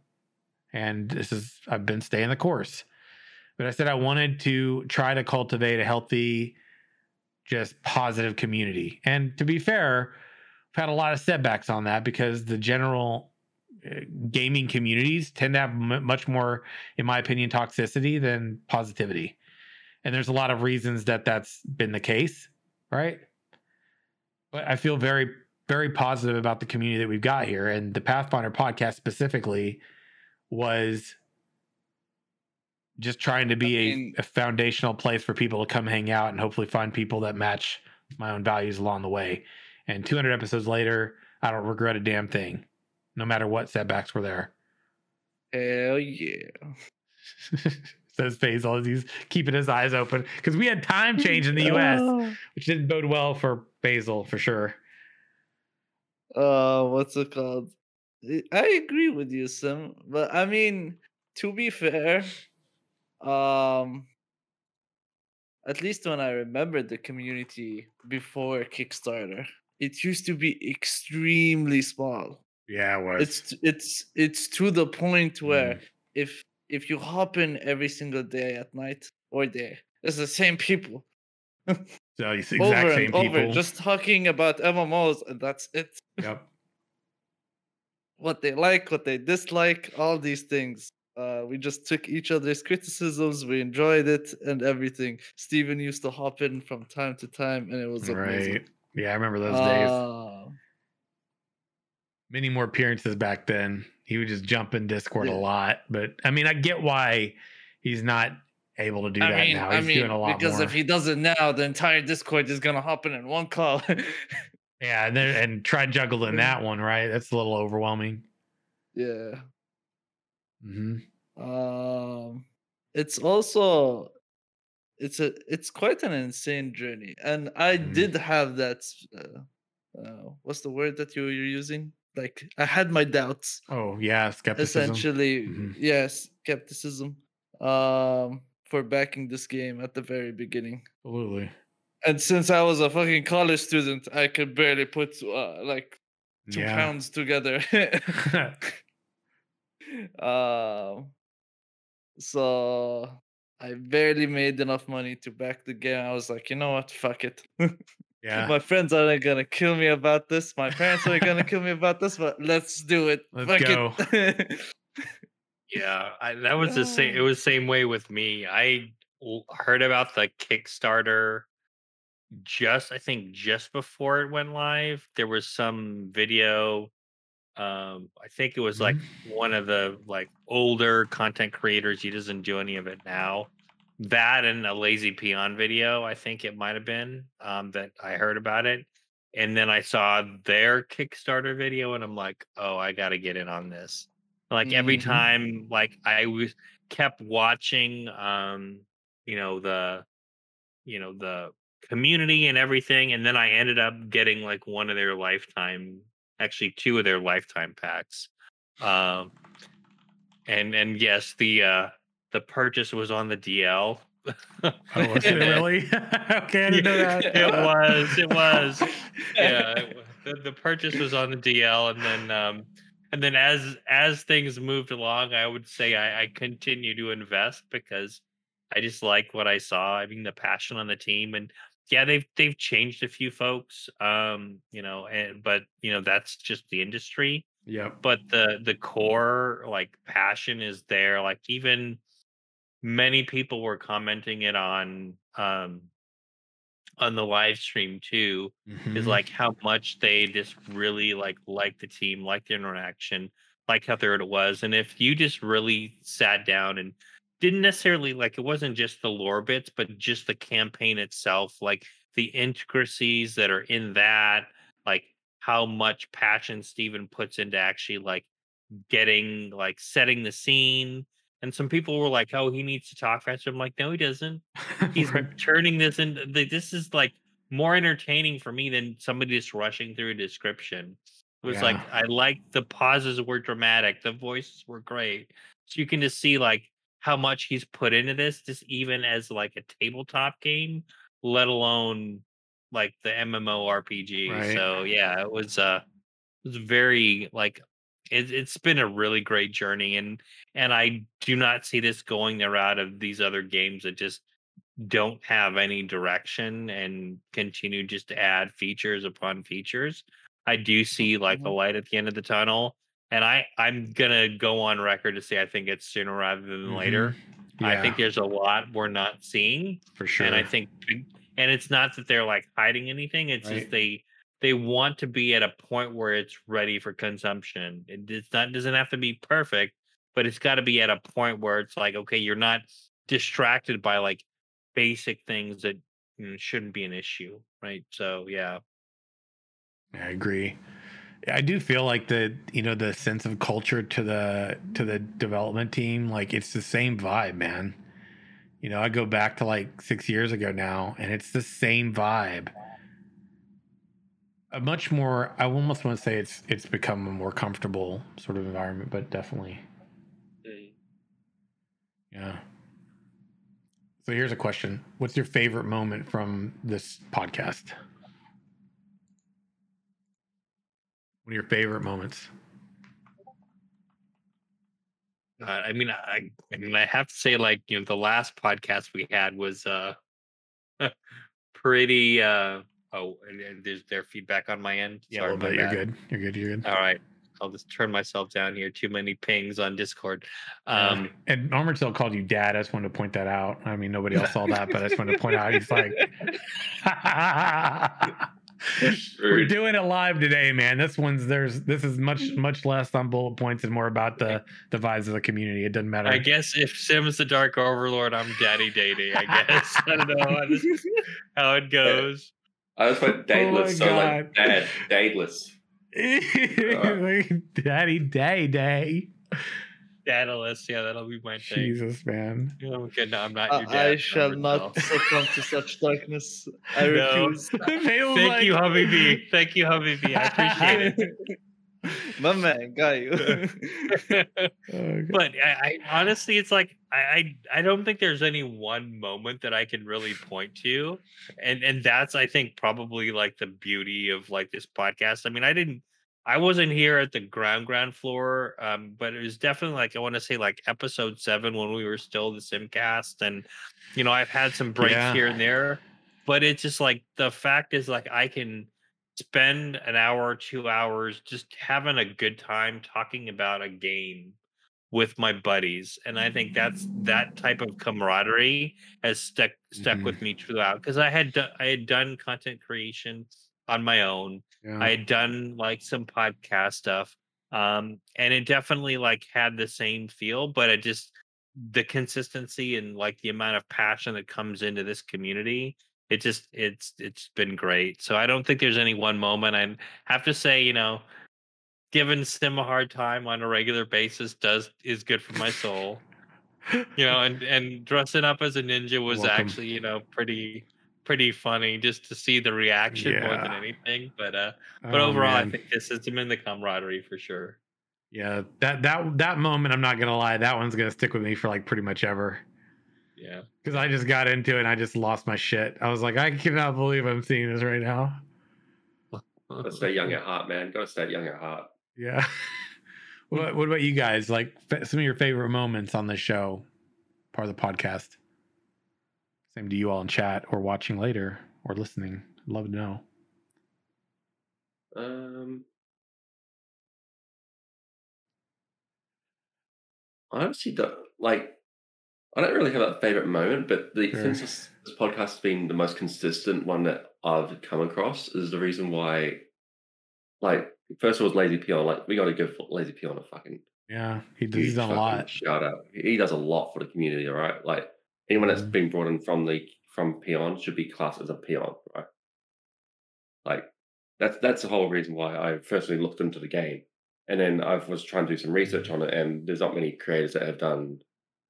and this is I've been staying the course. But I said I wanted to try to cultivate a healthy, just positive community. And to be fair, I've had a lot of setbacks on that because the general uh, gaming communities tend to have m- much more, in my opinion, toxicity than positivity. And there's a lot of reasons that that's been the case, right? But I feel very, very positive about the community that we've got here. And the Pathfinder podcast specifically was just trying to be I a- mean- a foundational place for people to come hang out and hopefully find people that match my own values along the way. And 200 episodes later, I don't regret a damn thing, no matter what setbacks were there. Hell yeah. <laughs> Says as he's keeping his eyes open because we had time change in the US, <laughs> which didn't bode well for Basil for sure. uh what's it called I- i agree with you sim but i mean to be fair um at least when i remember the community before kickstarter it used to be extremely small Yeah, it was. it's it's it's to the point where Mm. if if you hop in every single day at night or day it's the same people <laughs> so it's the over exact and same people. over just talking about mmos and that's it yep. <laughs> what they like, what they dislike, all these things. Uh, we just took each other's criticisms, we enjoyed it and everything. Steven used to hop in from time to time, and it was amazing. Right. Yeah, I remember those days. Uh, Many more appearances back then. He would just jump in Discord a lot. But I mean, I get why he's not able to do I that mean, now. I mean, doing a lot because more. if he does it now, the entire Discord is gonna hop in in one call. yeah, and, then, and try juggling <laughs> that one, right? That's a little overwhelming. yeah. Hmm Um, it's also it's a it's quite an insane journey, and I Mhm. did have that. Uh, uh, what's the word that you you're using? Like I had my doubts. Oh yeah, skepticism. Essentially, Mhm. yes, skepticism. Um, for backing this game at the very beginning. Absolutely. And since I was a fucking college student, I could barely put uh, like two Yeah. pounds together. <laughs> <laughs> um, so I barely made enough money to back the game. I was like, you know what? Fuck it. <laughs> yeah. My friends aren't gonna kill me about this. My parents aren't gonna kill me about this, but let's do it. Let's Fuck go. it. <laughs> Yeah, I, that was the same. It <sighs> was same way with me. I heard about the Kickstarter just, I think, just before it went live. There was some video. Um, I think it was like one of the like older content creators. He doesn't do any of it now. That and a Lazy Peon video. I think it might have been um, that I heard about it, and then I saw their Kickstarter video, and I'm like, oh, I got to get in on this. Like every Mhm. time, like I was kept watching, um, you know the, you know the community and everything, and then I ended up getting like one of their lifetime, actually two of their lifetime packs, um, and and yes, the uh the purchase was on the DL. Oh, was it <laughs> really? <laughs> okay, I didn't know that. it was. It was. yeah, it the, the purchase was on the DL, and then um, and then as as things moved along, I would say I, I continue to invest because I just like what I saw. I mean, the passion on the team, and yeah, they've they've changed a few folks, um, you know, and but you know that's just the industry Yep. but the the core like passion is there like even many people were commenting it on um on the live stream too is Mhm. like how much they just really like like the team like the interaction like how third it was and if you just really sat down and didn't necessarily like it wasn't just the lore bits but just the campaign itself like the intricacies that are in that like how much passion Steven puts into actually like getting like setting the scene. And some people were like oh he needs to talk faster. I'm like no he doesn't. <laughs> He's Right. turning this into the- this is like more entertaining for me than somebody just rushing through a description. It was like i liked the pauses were dramatic the voices were great. So you can just see like how much he's put into this just even as like a tabletop game let alone like the mmorpg Right. so yeah it was uh it was very like it, it's been a really great journey and and i do not see this going the route of these other games that just don't have any direction and continue just to add features upon features i do see like Mhm. light at the end of the tunnel and i i'm gonna go on record to say i think it's sooner rather than later Mhm. i Yeah, think there's a lot we're not seeing for sure. and I think, and it's not that they're like hiding anything. It's Right. just they they want to be at a point where it's ready for consumption. It does not doesn't have to be perfect, but it's got to be at a point where it's like, okay, you're not distracted by like basic things that you know, shouldn't be an issue, right? So yeah, I agree. I do feel like the you know the sense of culture to the to the development team like it's the same vibe, man. You know, I go back to like 6 years ago now and it's the same vibe. A much more I almost want to say it's it's become a more comfortable sort of environment, but definitely yeah. So here's a question. What's your favorite moment from this podcast? One of your favorite moments? uh, I mean, I I mean, I have to say, like you know, the last podcast we had was uh <laughs> pretty. uh Oh, there's their feedback on my end. Yeah, Sorry, my. You're bad. good. You're good. You're good. All right. I'll just turn myself down here. Too many pings on Discord. Um, and still called you dad. I just wanted to point that out. I mean, nobody else saw that, but I just wanted to point out he's like, <laughs> <laughs> we're doing it live today, man. This one's there's this is much mm. much less on bullet points and more about the the vibes of the community. It doesn't matter. I guess if Sim's the Dark Overlord, I'm Daddy Daddy. I guess <laughs> I don't know how, this, how it goes. I just went Oh my so like God. dad, dadeless. Like, <laughs> Daddy day day. Daedalus. Yeah, that'll be my thing. Jesus, man. Oh, good. No, I'm not I, your dad. I shall Robert not Bell. succumb to such darkness. I <laughs> No. refuse. <laughs> <laughs> Thank like- you, Hubby B. Thank you, Hubby B. I appreciate it. My man, got you. Oh, but I, I honestly, it's like I, I I don't think there's any one moment that I can really point to, and and that's I think probably like the beauty of like this podcast. I mean, I didn't, I wasn't here at the ground ground floor, um, but it was definitely like I want to say like episode seven when we were still the Simcast, and you know I've had some breaks Yeah. here and there, but it's just like the fact is like I can spend an hour or two hours just having a good time talking about a game with my buddies and i think that's that type of camaraderie has stuck stuck Mhm. with me throughout because i had do- i had done content creation on my own Yeah. i had done like some podcast stuff um and it definitely like had the same feel but it just the consistency and like the amount of passion that comes into this community it just it's it's been great so i don't think there's any one moment i have to say you know giving sim a hard time on a regular basis does is good for my soul you know <laughs> and and dressing up as a ninja was Welcome. actually you know pretty pretty funny just to see the reaction more than anything but uh but Oh, overall i man. think the system and the camaraderie for sure Yeah, that that that moment, I'm not gonna lie, that one's gonna stick with me for like pretty much ever. yeah Because I just got into it and I just lost my shit. I was like, I cannot believe I'm seeing this right now. Gotta stay young at heart, man. Gotta stay young at heart. Yeah. <laughs> what What about you guys? Like some of your favorite moments on the show, part of the podcast. Same to you all in chat or watching later or listening. I'd love to know. Um, I honestly don't like. I don't really have a favorite moment, but the Sure. since this, this podcast has been the most consistent one that I've come across is the reason why. Like first of all, Lazy Peon. Like we got to give Lazy Peon a fucking Yeah, he huge he's done a lot. Shout out. He does a lot for the community. All right, like anyone that's Mhm. been brought in from the from Peon should be classed as a Peon, right? Like that's that's the whole reason why I firstly looked into the game, and then I was trying to do some research on it, and there's not many creators that have done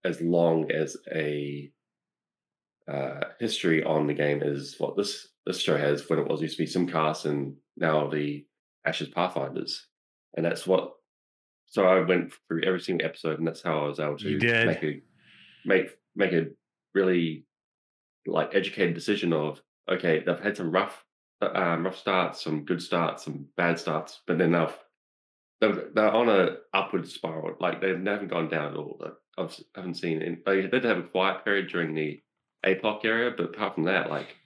as long as a uh, history on the game as what this this show has when it was used to be Simcast and now the Ashes Pathfinders, and that's what. So I went through every single episode, and that's how I was able to make a make make a really like educated decision of okay, they've had some rough uh, um, rough starts, some good starts, some bad starts, but then they've they're, they're on a upward spiral. Like they haven't gone down at all. I haven't seen. Any, they did have a quiet period during the APOC area, but apart from that, like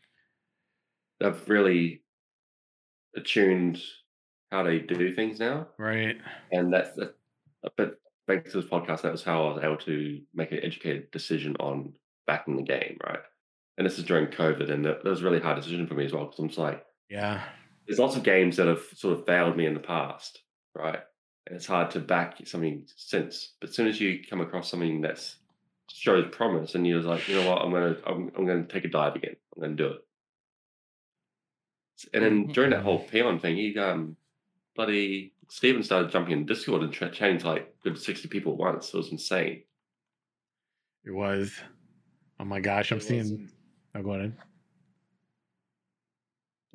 they've really attuned how they do things now, Right. and that's that. But thanks to this podcast, that was how I was able to make an educated decision on backing the game, right? And this is during COVID, and that, that was a really hard decision for me as well because I'm just like, Yeah. there's lots of games that have sort of failed me in the past, right? And it's hard to back something since. But as soon as you come across something that's shows promise, and you're like, you know what, I'm gonna I'm, I'm gonna take a dive again. I'm gonna do it. And then during that whole peon thing, he um bloody Steven started jumping in Discord and tra- chatting to like good sixty people at once. It was insane. It was. Oh my gosh, I'm It seeing. wasn't. Oh, go ahead.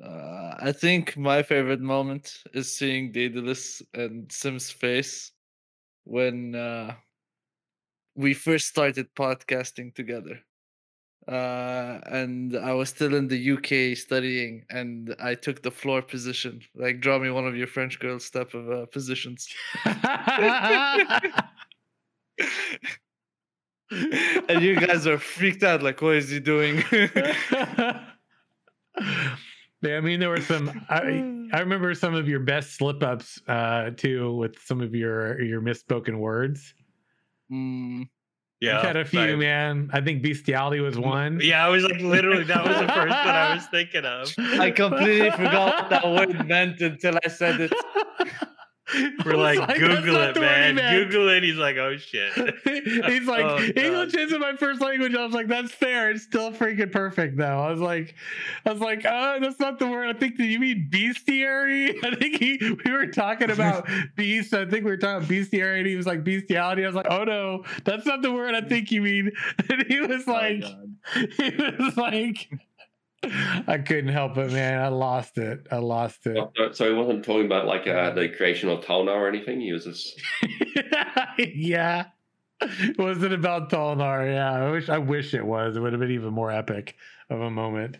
Uh, I think my favorite moment is seeing Daedalus and Sim's face when uh, we first started podcasting together. Uh, and I was still in the UK studying, and I took the floor position. Like, draw me one of your French girls type of uh, positions. <laughs> <laughs> and you guys are freaked out. Like, what is he doing? <laughs> yeah, I mean, there were some. I, I remember some of your best slip ups uh, too, with some of your your misspoken words. Mm, You've had a few, I- man. I think bestiality was one. Yeah, I was like literally that was the first one I was <laughs> thinking of. I completely forgot what that word meant until I said it. <laughs> <laughs> We're was like, Google it, the word he man. Google it. He's like, oh shit. <laughs> He's like, Oh, God. English isn't my first language. I was like, that's fair. It's still freaking perfect though. I was like, I was like, oh, that's not the word. I think that you mean bestiary. <laughs> I think he we were talking about beast. I think we were talking about bestiary, and he was like bestiality. I was like, oh no, that's not the word I think you mean. And he was Oh, like, God. he was like, I couldn't help it, man. I lost it. I lost it. Oh, so- So he wasn't talking about like uh, the creation of Tulnar or anything. He was just <laughs> yeah. Was it about Tulnar? Yeah. I wish I wish it was. It would have been even more epic of a moment.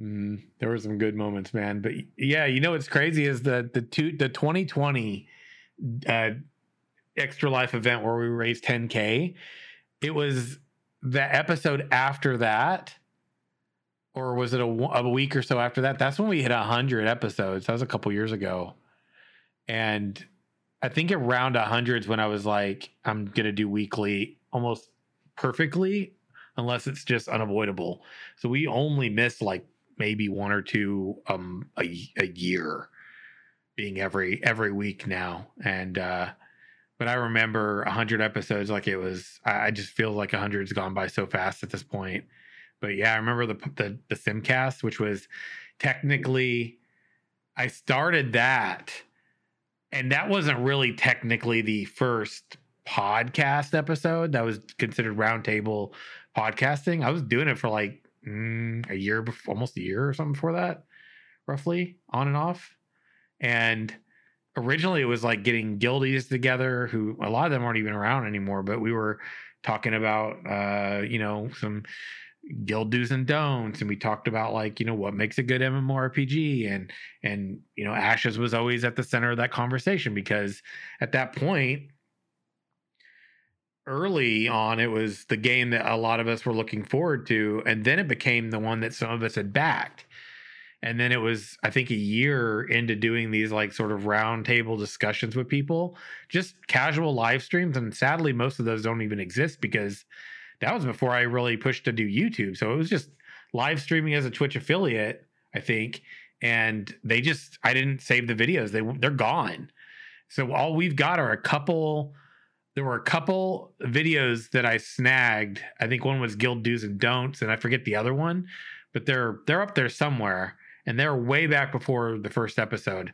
Mm, there were some good moments, man. But yeah, you know what's crazy is the the two the 2020 uh extra life event where we raised 10k. It was the episode after that, or was it a, a week or so after that? That's when we hit 100 episodes. That was a couple years ago. And I think around 100 is when I was like, I'm going to do weekly almost perfectly, unless it's just unavoidable. So we only miss like maybe one or two um a, a year being every every week now and uh but i remember 100 episodes like it was i, I just feel like 100's gone by so fast at this point but yeah i remember the the, the simcast which was technically i started that and that wasn't really technically the first podcast episode that was considered roundtable podcasting. I was doing it for like mm, a year before almost a year or something before that roughly on and off. And originally it was like getting guildies together who a lot of them aren't even around anymore but we were talking about uh you know some guild do's and don'ts and we talked about like you know what makes a good mmorpg and and you know ashes was always at the center of that conversation because at that point early on it was the game that a lot of us were looking forward to and then it became the one that some of us had backed. And then it was i think a year into doing these like sort of roundtable discussions with people just casual live streams and sadly most of those don't even exist because that was before i really pushed to do youtube. So it was just live streaming as a twitch affiliate i think. And they just i didn't save the videos. They they're gone. So all we've got are a couple there were a couple videos that I snagged. I think one was guild do's and don'ts, and I forget the other one, but they're they're up there somewhere, and they're way back before the first episode,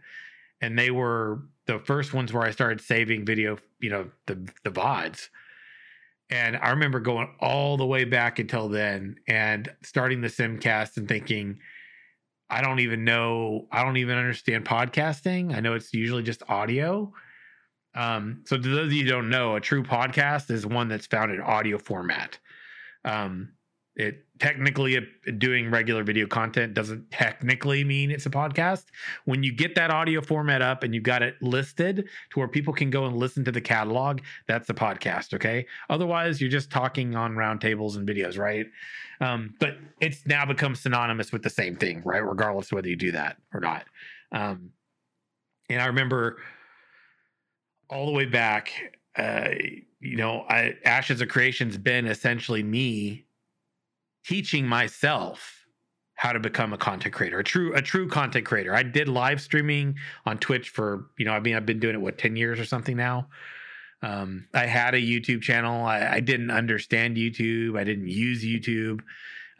and they were the first ones where I started saving video, you know, the the vods. And I remember going all the way back until then and starting the Simcast and thinking, I don't even know, I don't even understand podcasting. I know it's usually just audio. Um, so to those of you who don't know, a true podcast is one that's found in audio format. Um, it technically uh, doing regular video content doesn't technically mean it's a podcast. When you get that audio format up and you've got it listed to where people can go and listen to the catalog, that's the podcast. Okay. Otherwise, you're just talking on roundtables and videos, right? Um, but it's now become synonymous with the same thing, right? Regardless of whether you do that or not. Um, and I remember all the way back, uh, you know, I, Ashes of Creation's been essentially me teaching myself how to become a content creator, a true a true content creator. I did live streaming on Twitch for, you know, I mean, I've been doing it what 10 years or something now. Um, I had a YouTube channel. I, I didn't understand YouTube. I didn't use YouTube.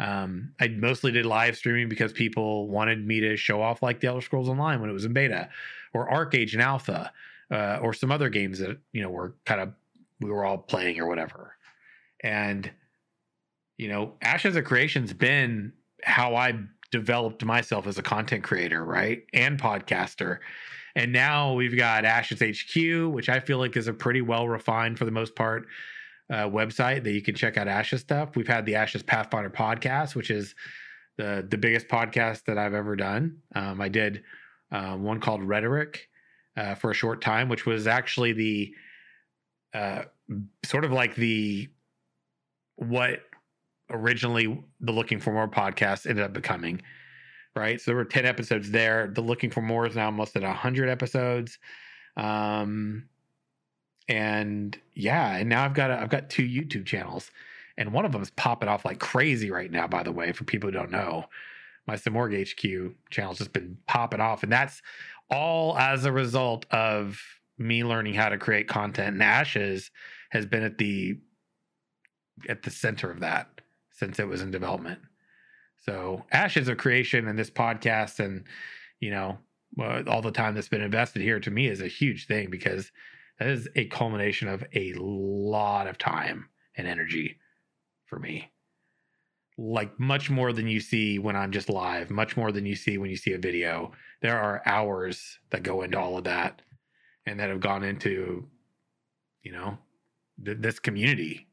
Um, I mostly did live streaming because people wanted me to show off like the Elder Scrolls Online when it was in beta, or ArcheAge and Alpha, uh, or some other games that you know were kind of we were all playing or whatever. And you know, Ashes of Creation's been how I developed myself as a content creator, right, and podcaster. And now we've got Ashes HQ, which I feel like is a pretty well refined for the most part uh, website that you can check out Ashes stuff. We've had the Ashes Pathfinder podcast, which is the the biggest podcast that I've ever done. Um, I did um, one called Rhetoric uh, for a short time, which was actually the uh, sort of like the what originally the Looking for More podcast ended up becoming. Right, so there were ten episodes there. The Looking for More is now almost at hundred episodes. Um, and yeah, and now I've got a, I've got two YouTube channels, and one of them is popping off like crazy right now. By the way, for people who don't know, my Samorg HQ channel's just been popping off, and that's all as a result of me learning how to create content. And Ashes has been at the at the center of that since it was in development. So Ashes of creation and this podcast and you know uh, all the time that's been invested here to me is a huge thing because that is a culmination of a lot of time and energy for me. Like much more than you see when I'm just live, much more than you see when you see a video. There are hours that go into all of that and that have gone into, you know, th- this community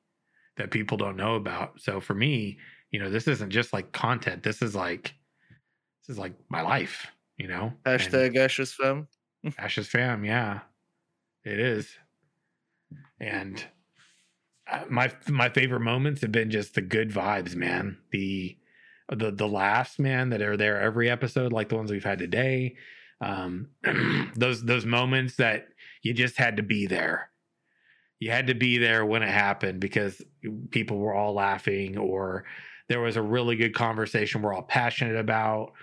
that people don't know about. So for me, you know, this isn't just like content. This is like, this is like my life, you know? And- Hashtag Ashes fam. <laughs> Ashes fam, yeah, it is. And uh, my my favorite moments have been just the good vibes, man. The the the laughs, man, that are there every episode, like the ones we've had today. Um, <clears throat> those those moments that you just had to be there. You had to be there when it happened because people were all laughing, or there was a really good conversation we're all passionate about.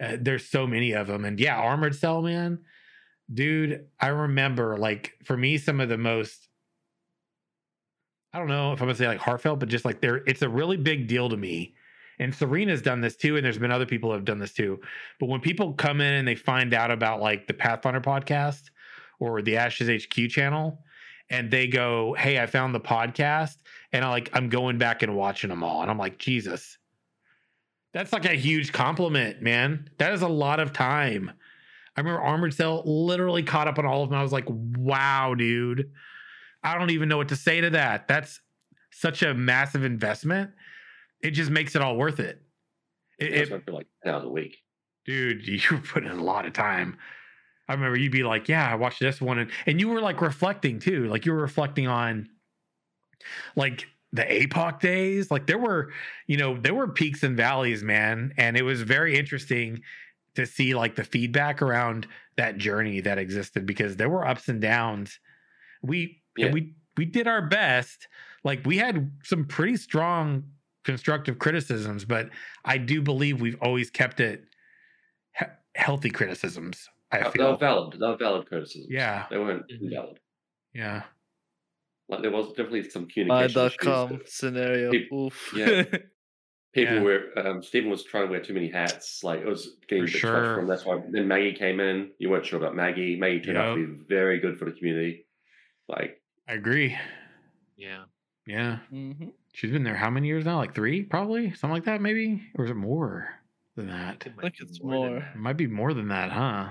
Uh, there's so many of them, and yeah, Armored Cell, man dude i remember like for me some of the most i don't know if i'm gonna say like heartfelt but just like there it's a really big deal to me. And serena's done this too and there's been other people who have done this too. But when people come in and they find out about like the pathfinder podcast or the ashes hq channel and they go hey i found the podcast and i like i'm going back and watching them all and i'm like jesus that's like a huge compliment man that is a lot of time I remember Armored Cell literally caught up on all of them. I was like, wow, dude. I don't even know what to say to that. That's such a massive investment. It just makes it all worth it. It- it- feel like ten hours a week. dude, <laughs> you were putting in a lot of time. I remember you'd be like, yeah, I watched this one. And, and you were like reflecting too. Like you were reflecting on like the APOC days. Like there were, you know, there were peaks and valleys, man. And it was very interesting to see like the feedback around that journey that existed because there were ups and downs. We Yeah. we we did our best. Like we had some pretty strong constructive criticisms, but I do believe we've always kept it he- healthy criticisms. I They were valid. They were valid criticisms. Yeah. They weren't Mhm. invalid. Yeah. Like there was definitely some communication issues. My.com that scenario. Peop- Oof. yeah. <laughs> People Yeah. were um, Steven was trying to wear too many hats. Like it was getting For bit sure. sure. from. That's why then Maggie came in. You weren't sure about Maggie. Maggie turned out to be very good for the community. Like I agree. Yeah. Yeah. hmm She's been there how many years now? Like three, probably? Something like that, maybe? Or is it more than that? It might think it's more. It might be more than that, huh?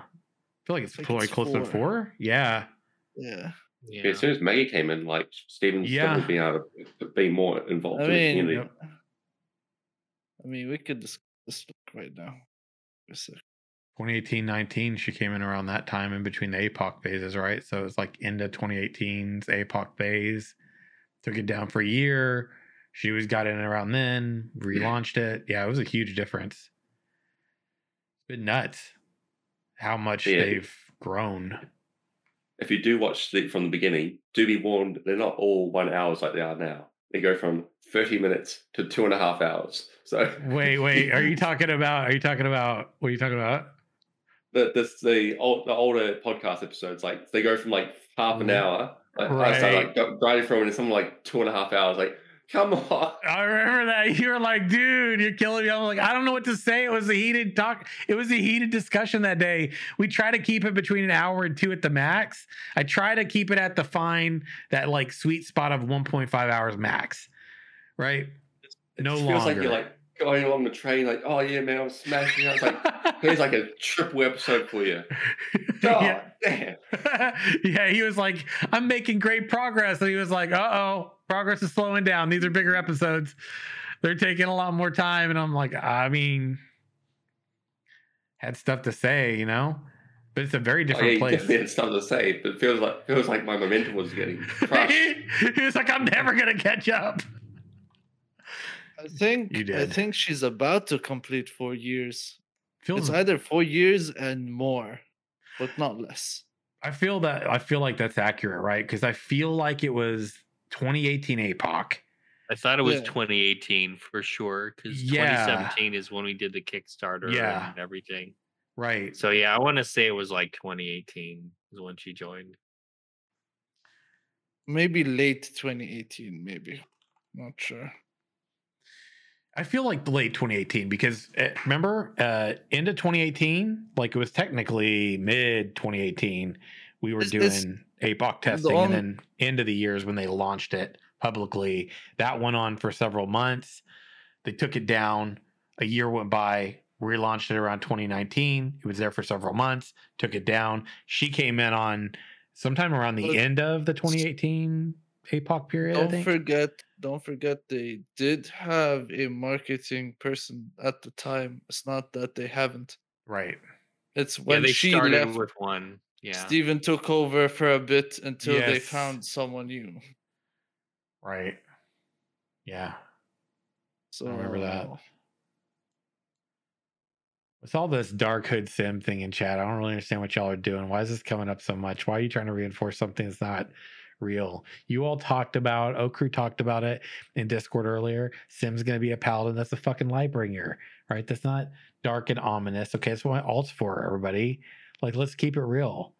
I feel like it's think probably it's close to four. four. Yeah. Yeah. Yeah. as soon as Maggie came in, like Steven's Yeah. yeah. being able to be more involved I in the mean, community. Yep. I mean, we could discuss just look right now. For 2018 19, she came in around that time in between the APOC phases, right? So it's like into 2018's APOC phase. Took it down for a year. She was got in around then, <laughs> relaunched it. Yeah, it was a huge difference. It's been nuts how much Yeah. they've grown. If you do watch the, from the beginning, do be warned, they're not all one hours like they are now. They go from 30 minutes to two and a half hours. So <laughs> Wait, wait. Are you talking about? Are you talking about? What are you talking about? the this the old the older podcast episodes, like they go from like half an mm-hmm. hour. Like, I started like grinding through it and something like two and a half hours. Like, come on. I remember that <laughs> you were like, dude, you're killing me. I'm like, I don't know what to say. It was a heated talk. It was a heated discussion that day. We try to keep it between an hour and two at the max. I try to keep it at the fine, that like sweet spot of 1.5 hours max. Right? It No just feels like longer. you're like going along the train, like, oh yeah, man, I'm smashing. I was like, here's like a triple episode for you. <laughs> God yeah. damn. <laughs> yeah, he was like, I'm making great progress. And he was like, uh oh, progress is slowing down. These are bigger episodes. They're taking a lot more time. And I'm like, I mean, had stuff to say, you know? But it's a very Oh, yeah, different you place. definitely had stuff to say, but it feels like feels like my momentum was getting <laughs> crushed. he was like, I'm never gonna catch up. I think You I think she's about to complete four years. Feels It's either four years and more, but not less. I feel that I feel like that's accurate, right? Because I feel like it was 2018 APOC. I thought it was Yeah. 2018 for sure because Yeah. 2017 is when we did the Kickstarter Yeah. and everything. Right. So yeah, I want to say it was like 2018 is when she joined. Maybe late 2018, maybe. Not sure. I feel like late 2018 because uh, remember, uh, into 2018, like it was technically mid 2018, we were It's- it's- doing APOC testing, on- and then end of the years when they launched it publicly, that went on for several months. They took it down. A year went by. Relaunched it around 2019. It was there for several months. Took it down. She came in on sometime around the end of the 2018 APOC period. Don't forget, don't forget they did have a marketing person at the time. It's not that they haven't. right. It's when Yeah, they she started left. with one. Yeah. Steven took over for a bit until they found someone new. Right. Yeah. So remember that. With all this dark hood sim thing in chat, I don't really understand what y'all are doing. Why is this coming up so much? Why are you trying to reinforce something that's not real? You all talked about, O Crew talked about it in Discord earlier. Sim's gonna be a paladin. That's a fucking light bringer, right? That's not dark and ominous. Okay, that's what my alt's for, everybody. Like, let's keep it real.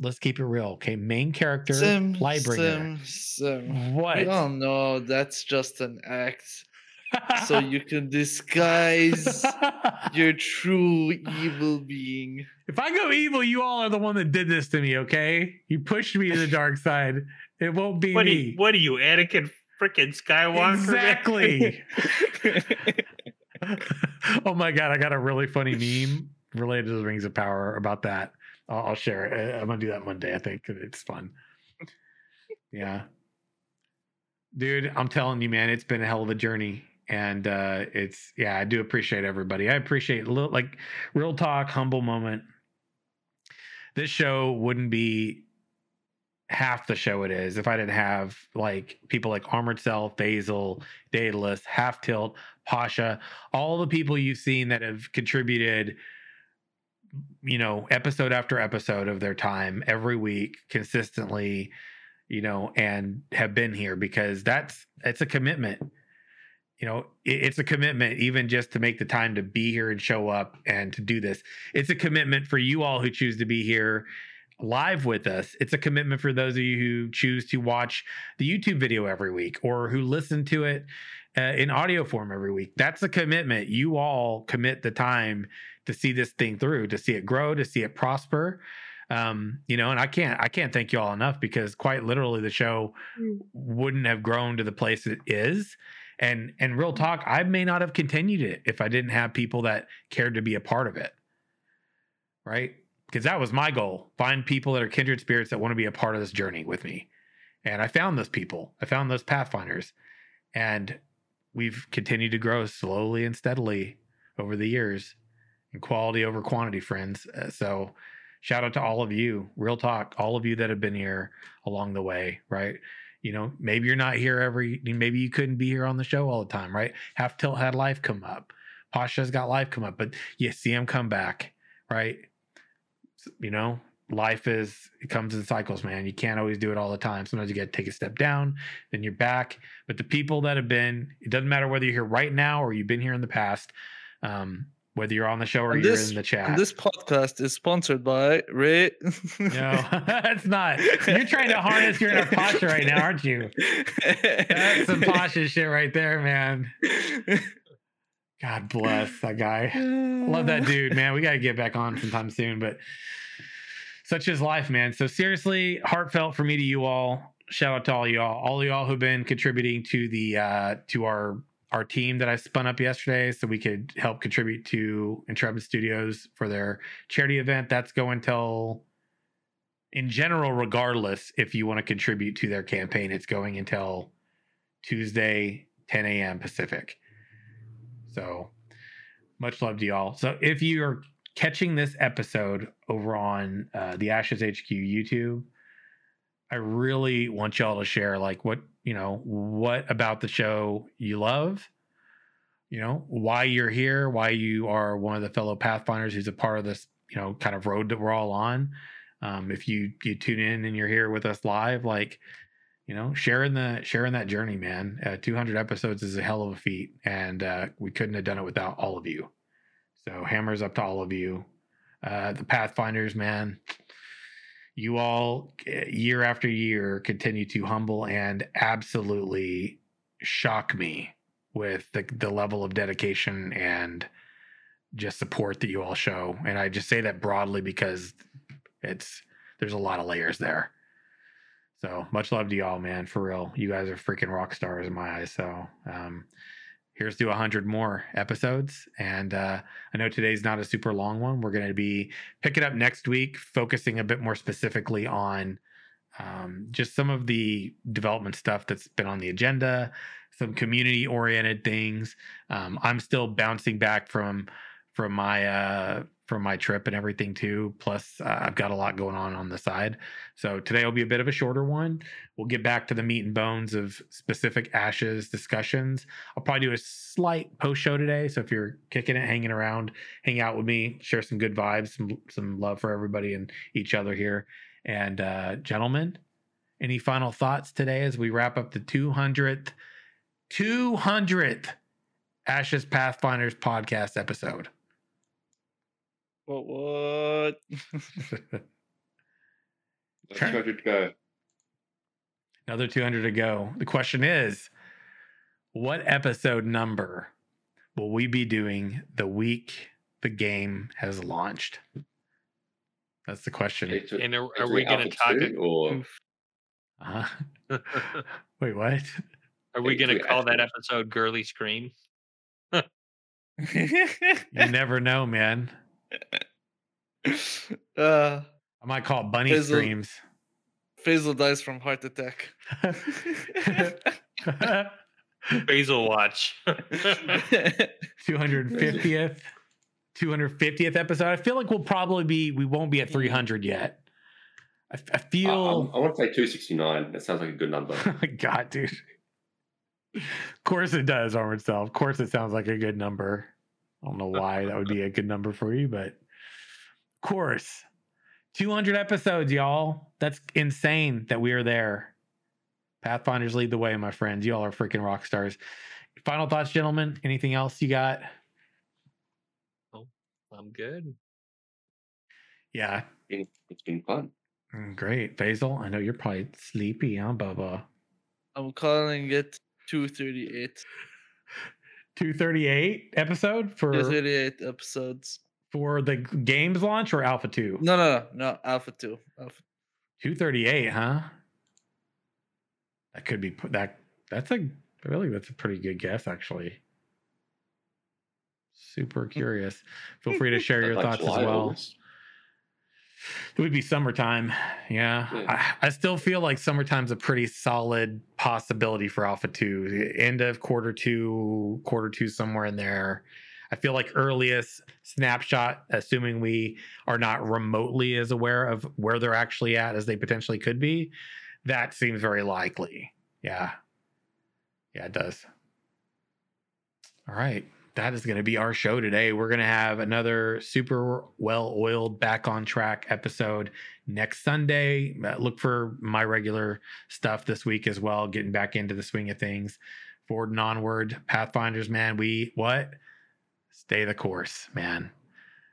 Let's keep it real. Okay, main character, Sim, light bringer. Sim, Sim. What? Oh no, that's just an act. So <laughs> you can disguise your true evil being. If I go evil, you all are the one that did this to me, okay? You pushed me to the dark <laughs> side. It won't be What are me. you, what are you, Anakin freaking Skywalker? Exactly. <laughs> oh my god, I got a really funny meme related to the Rings of Power about that. I'll, I'll share it. Uh, I'm gonna do that Monday. I think 'cause it's fun. Yeah, dude, I'm telling you, man, it's been a hell of a journey, and uh, it's yeah, I do appreciate everybody. I appreciate little like real talk, humble moment. This show wouldn't be half the show it is if I didn't have like people like Armored Cell, Basil, Daedalus, Half Tilt, Pasha, all the people you've seen that have contributed, you know, episode after episode of their time every week consistently, you know, and have been here because that's it's a commitment. You know, it- it's a commitment even just to make the time to be here and show up and to do this. It's a commitment for you all who choose to be here live with us. It's a commitment for those of you who choose to watch the YouTube video every week or who listen to it uh, in audio form every week. That's a commitment. You all commit the time to see this thing through, to see it grow, to see it prosper. Um, you know, and I can't I can't thank you all enough because quite literally the show wouldn't have grown to the place it is. And and real talk, I may not have continued it if I didn't have people that cared to be a part of it. Right? because that was my goal find people that are kindred spirits that want to be a part of this journey with me. And i found those people. I found those pathfinders. And we've continued to grow slowly and steadily over the years and quality over quantity friends. Uh, so shout out to all of you real talk all of you that have been here along the way right you know maybe you're not here every maybe you couldn't be here on the show all the time right? Half tilt had life come up. Pasha's got life come up but you see him come back right? You know life is it comes in cycles man. You can't always do it all the time. Sometimes you got to take a step down then you're back. But the people that have been it doesn't matter whether you're here right now or you've been here in the past um whether you're on the show or And you're this- in the chat this podcast is sponsored by Ray. no <laughs> that's not you're trying to harness your inner Pasha right now aren't you that's some Pasha shit right there man god bless that guy Love that dude, man. We got to get back on sometime soon, but such is life, man. So seriously, heartfelt for me to you all. Shout out to all y'all, all y'all who've been contributing to the uh to our our team that I spun up yesterday so we could help contribute to Intrepid Studios for their charity event. That's going till in general, regardless if you want to contribute to their campaign, it's going until Tuesday, 10 a.m. Pacific. So much love to y'all. So if you're catching this episode over on uh, the Ashes HQ YouTube, I really want y'all to share like what you know what about the show you love, you know why you're here, why you are one of the fellow Pathfinders who's a part of this you know kind of road that we're all on. Um, if you you tune in and you're here with us live, like you know sharing the sharing that journey, man. Uh, 200 episodes is a hell of a feat, and uh, we couldn't have done it without all of you. So hammers up to all of you. Uh, the Pathfinders, man, you all eh, year after year continue to humble and absolutely shock me with the, the level of dedication and just support that you all show. And I just say that broadly because it's there's a lot of layers there. So much love to y'all, man. For real, you guys are freaking rock stars in my eyes. So um, here's to 100 more episodes. And uh, I know today's not a super long one. We're going to be picking up next week, focusing a bit more specifically on um, just some of the development stuff that's been on the agenda, some community oriented things. Um, I'm still bouncing back from from my uh, from my trip and everything too. Plus, uh, I've got a lot going on on the side. So today will be a bit of a shorter one. We'll get back to the meat and bones of specific ashes discussions. I'll probably do a slight post show today. So if you're kicking it, hanging around, hang out with me, share some good vibes, some some love for everybody and each other here. And uh, gentlemen, any final thoughts today as we wrap up the 200th 200th Ashes Pathfinders podcast episode? What? What? <laughs> Let's go to go. Another 200 to go. The question is what episode number will we be doing the week the game has launched? That's the question. It's a- And are, are we going to talk? two or Uh-huh. <laughs> <laughs> Wait, what? Are we going to to call that episode "Girly Scream"? You never know, man. <laughs> uh, I might call it Bunny Fizzle. Screams. Faisal dies from heart attack. <laughs> Basil Watch. <laughs> 250th 250th episode. I feel like we'll probably be we won't be at 300 yet. I, I I, feel I want to say 269. That sounds like a good number. God, dude. Of course it does, Armored Cell. Of course it sounds like a good number. I don't know <laughs> why that would be a good number for you, but of course. 200 episodes, y'all. That's insane that we are there. Pathfinders lead the way, my friends. Y'all are freaking rock stars. Final thoughts, gentlemen. Anything else you got? Oh, I'm good. Yeah. It's it's been fun. Mm, Great. Basil, I know you're probably sleepy, huh, Bubba? I'm calling it 238. 238 episode for 238 episodes. for the games launch or Alpha 2? No, no, no, no. Alpha 2. Alpha. 238, huh? That could be that that's a really that's a pretty good guess actually. Super curious. Feel free to share your thoughts as well. August. It would be summertime. Yeah. Yeah. I, I still feel like summertime's a pretty solid possibility for Alpha 2. End of quarter two, quarter two, somewhere in there. I feel like earliest snapshot, assuming we are not remotely as aware of where they're actually at as they potentially could be, that seems very likely. Yeah. Yeah, it does. All right. That is going to be our show today. We're going to have another super well oiled, back on track episode next Sunday. Uh, look for my regular stuff this week as well, getting back into the swing of things. Forward and onward. Pathfinders, man, we what? Stay the course, man.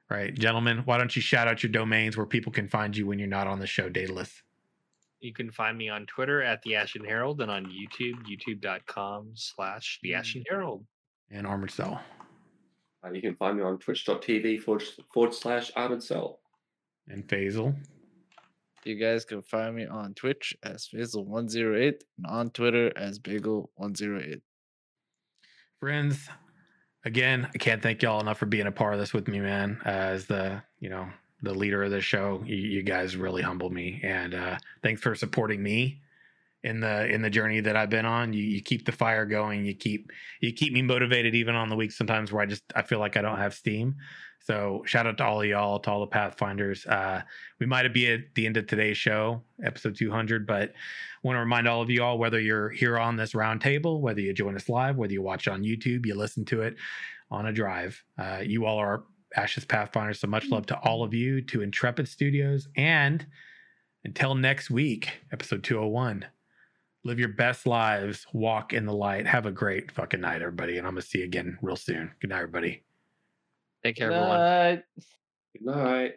All right, gentlemen, why don't you shout out your domains where people can find you when you're not on the show, Daedalus? You can find me on Twitter at the Ashen Herald and on YouTube, youtube.com slash the Ashen Herald. And Armored Cell. Uh, you can find me on twitch.tv forward, forward slash Armored Cell. And Faisal. You guys can find me on Twitch as Faisal108 and on Twitter as Bagel108. friends again i can't thank y'all enough for being a part of this with me man uh, as the you know the leader of the show you, you guys really humbled me and uh thanks for supporting me in the in the journey that i've been on you, you keep the fire going you keep you keep me motivated even on the weeks sometimes where i just i feel like i don't have steam so shout out to all of y'all to all the pathfinders uh we might be at the end of today's show episode 200 but want to remind all of you all whether you're here on this roundtable, whether you join us live, whether you watch on YouTube, you listen to it on a drive. Uh, you all are Ashes Pathfinders. So much love to all of you, to Intrepid Studios. And until next week, episode 201, live your best lives, walk in the light. Have a great fucking night, everybody. And I'm going to see you again real soon. Good night, everybody. Take care, everyone. Night. Good night.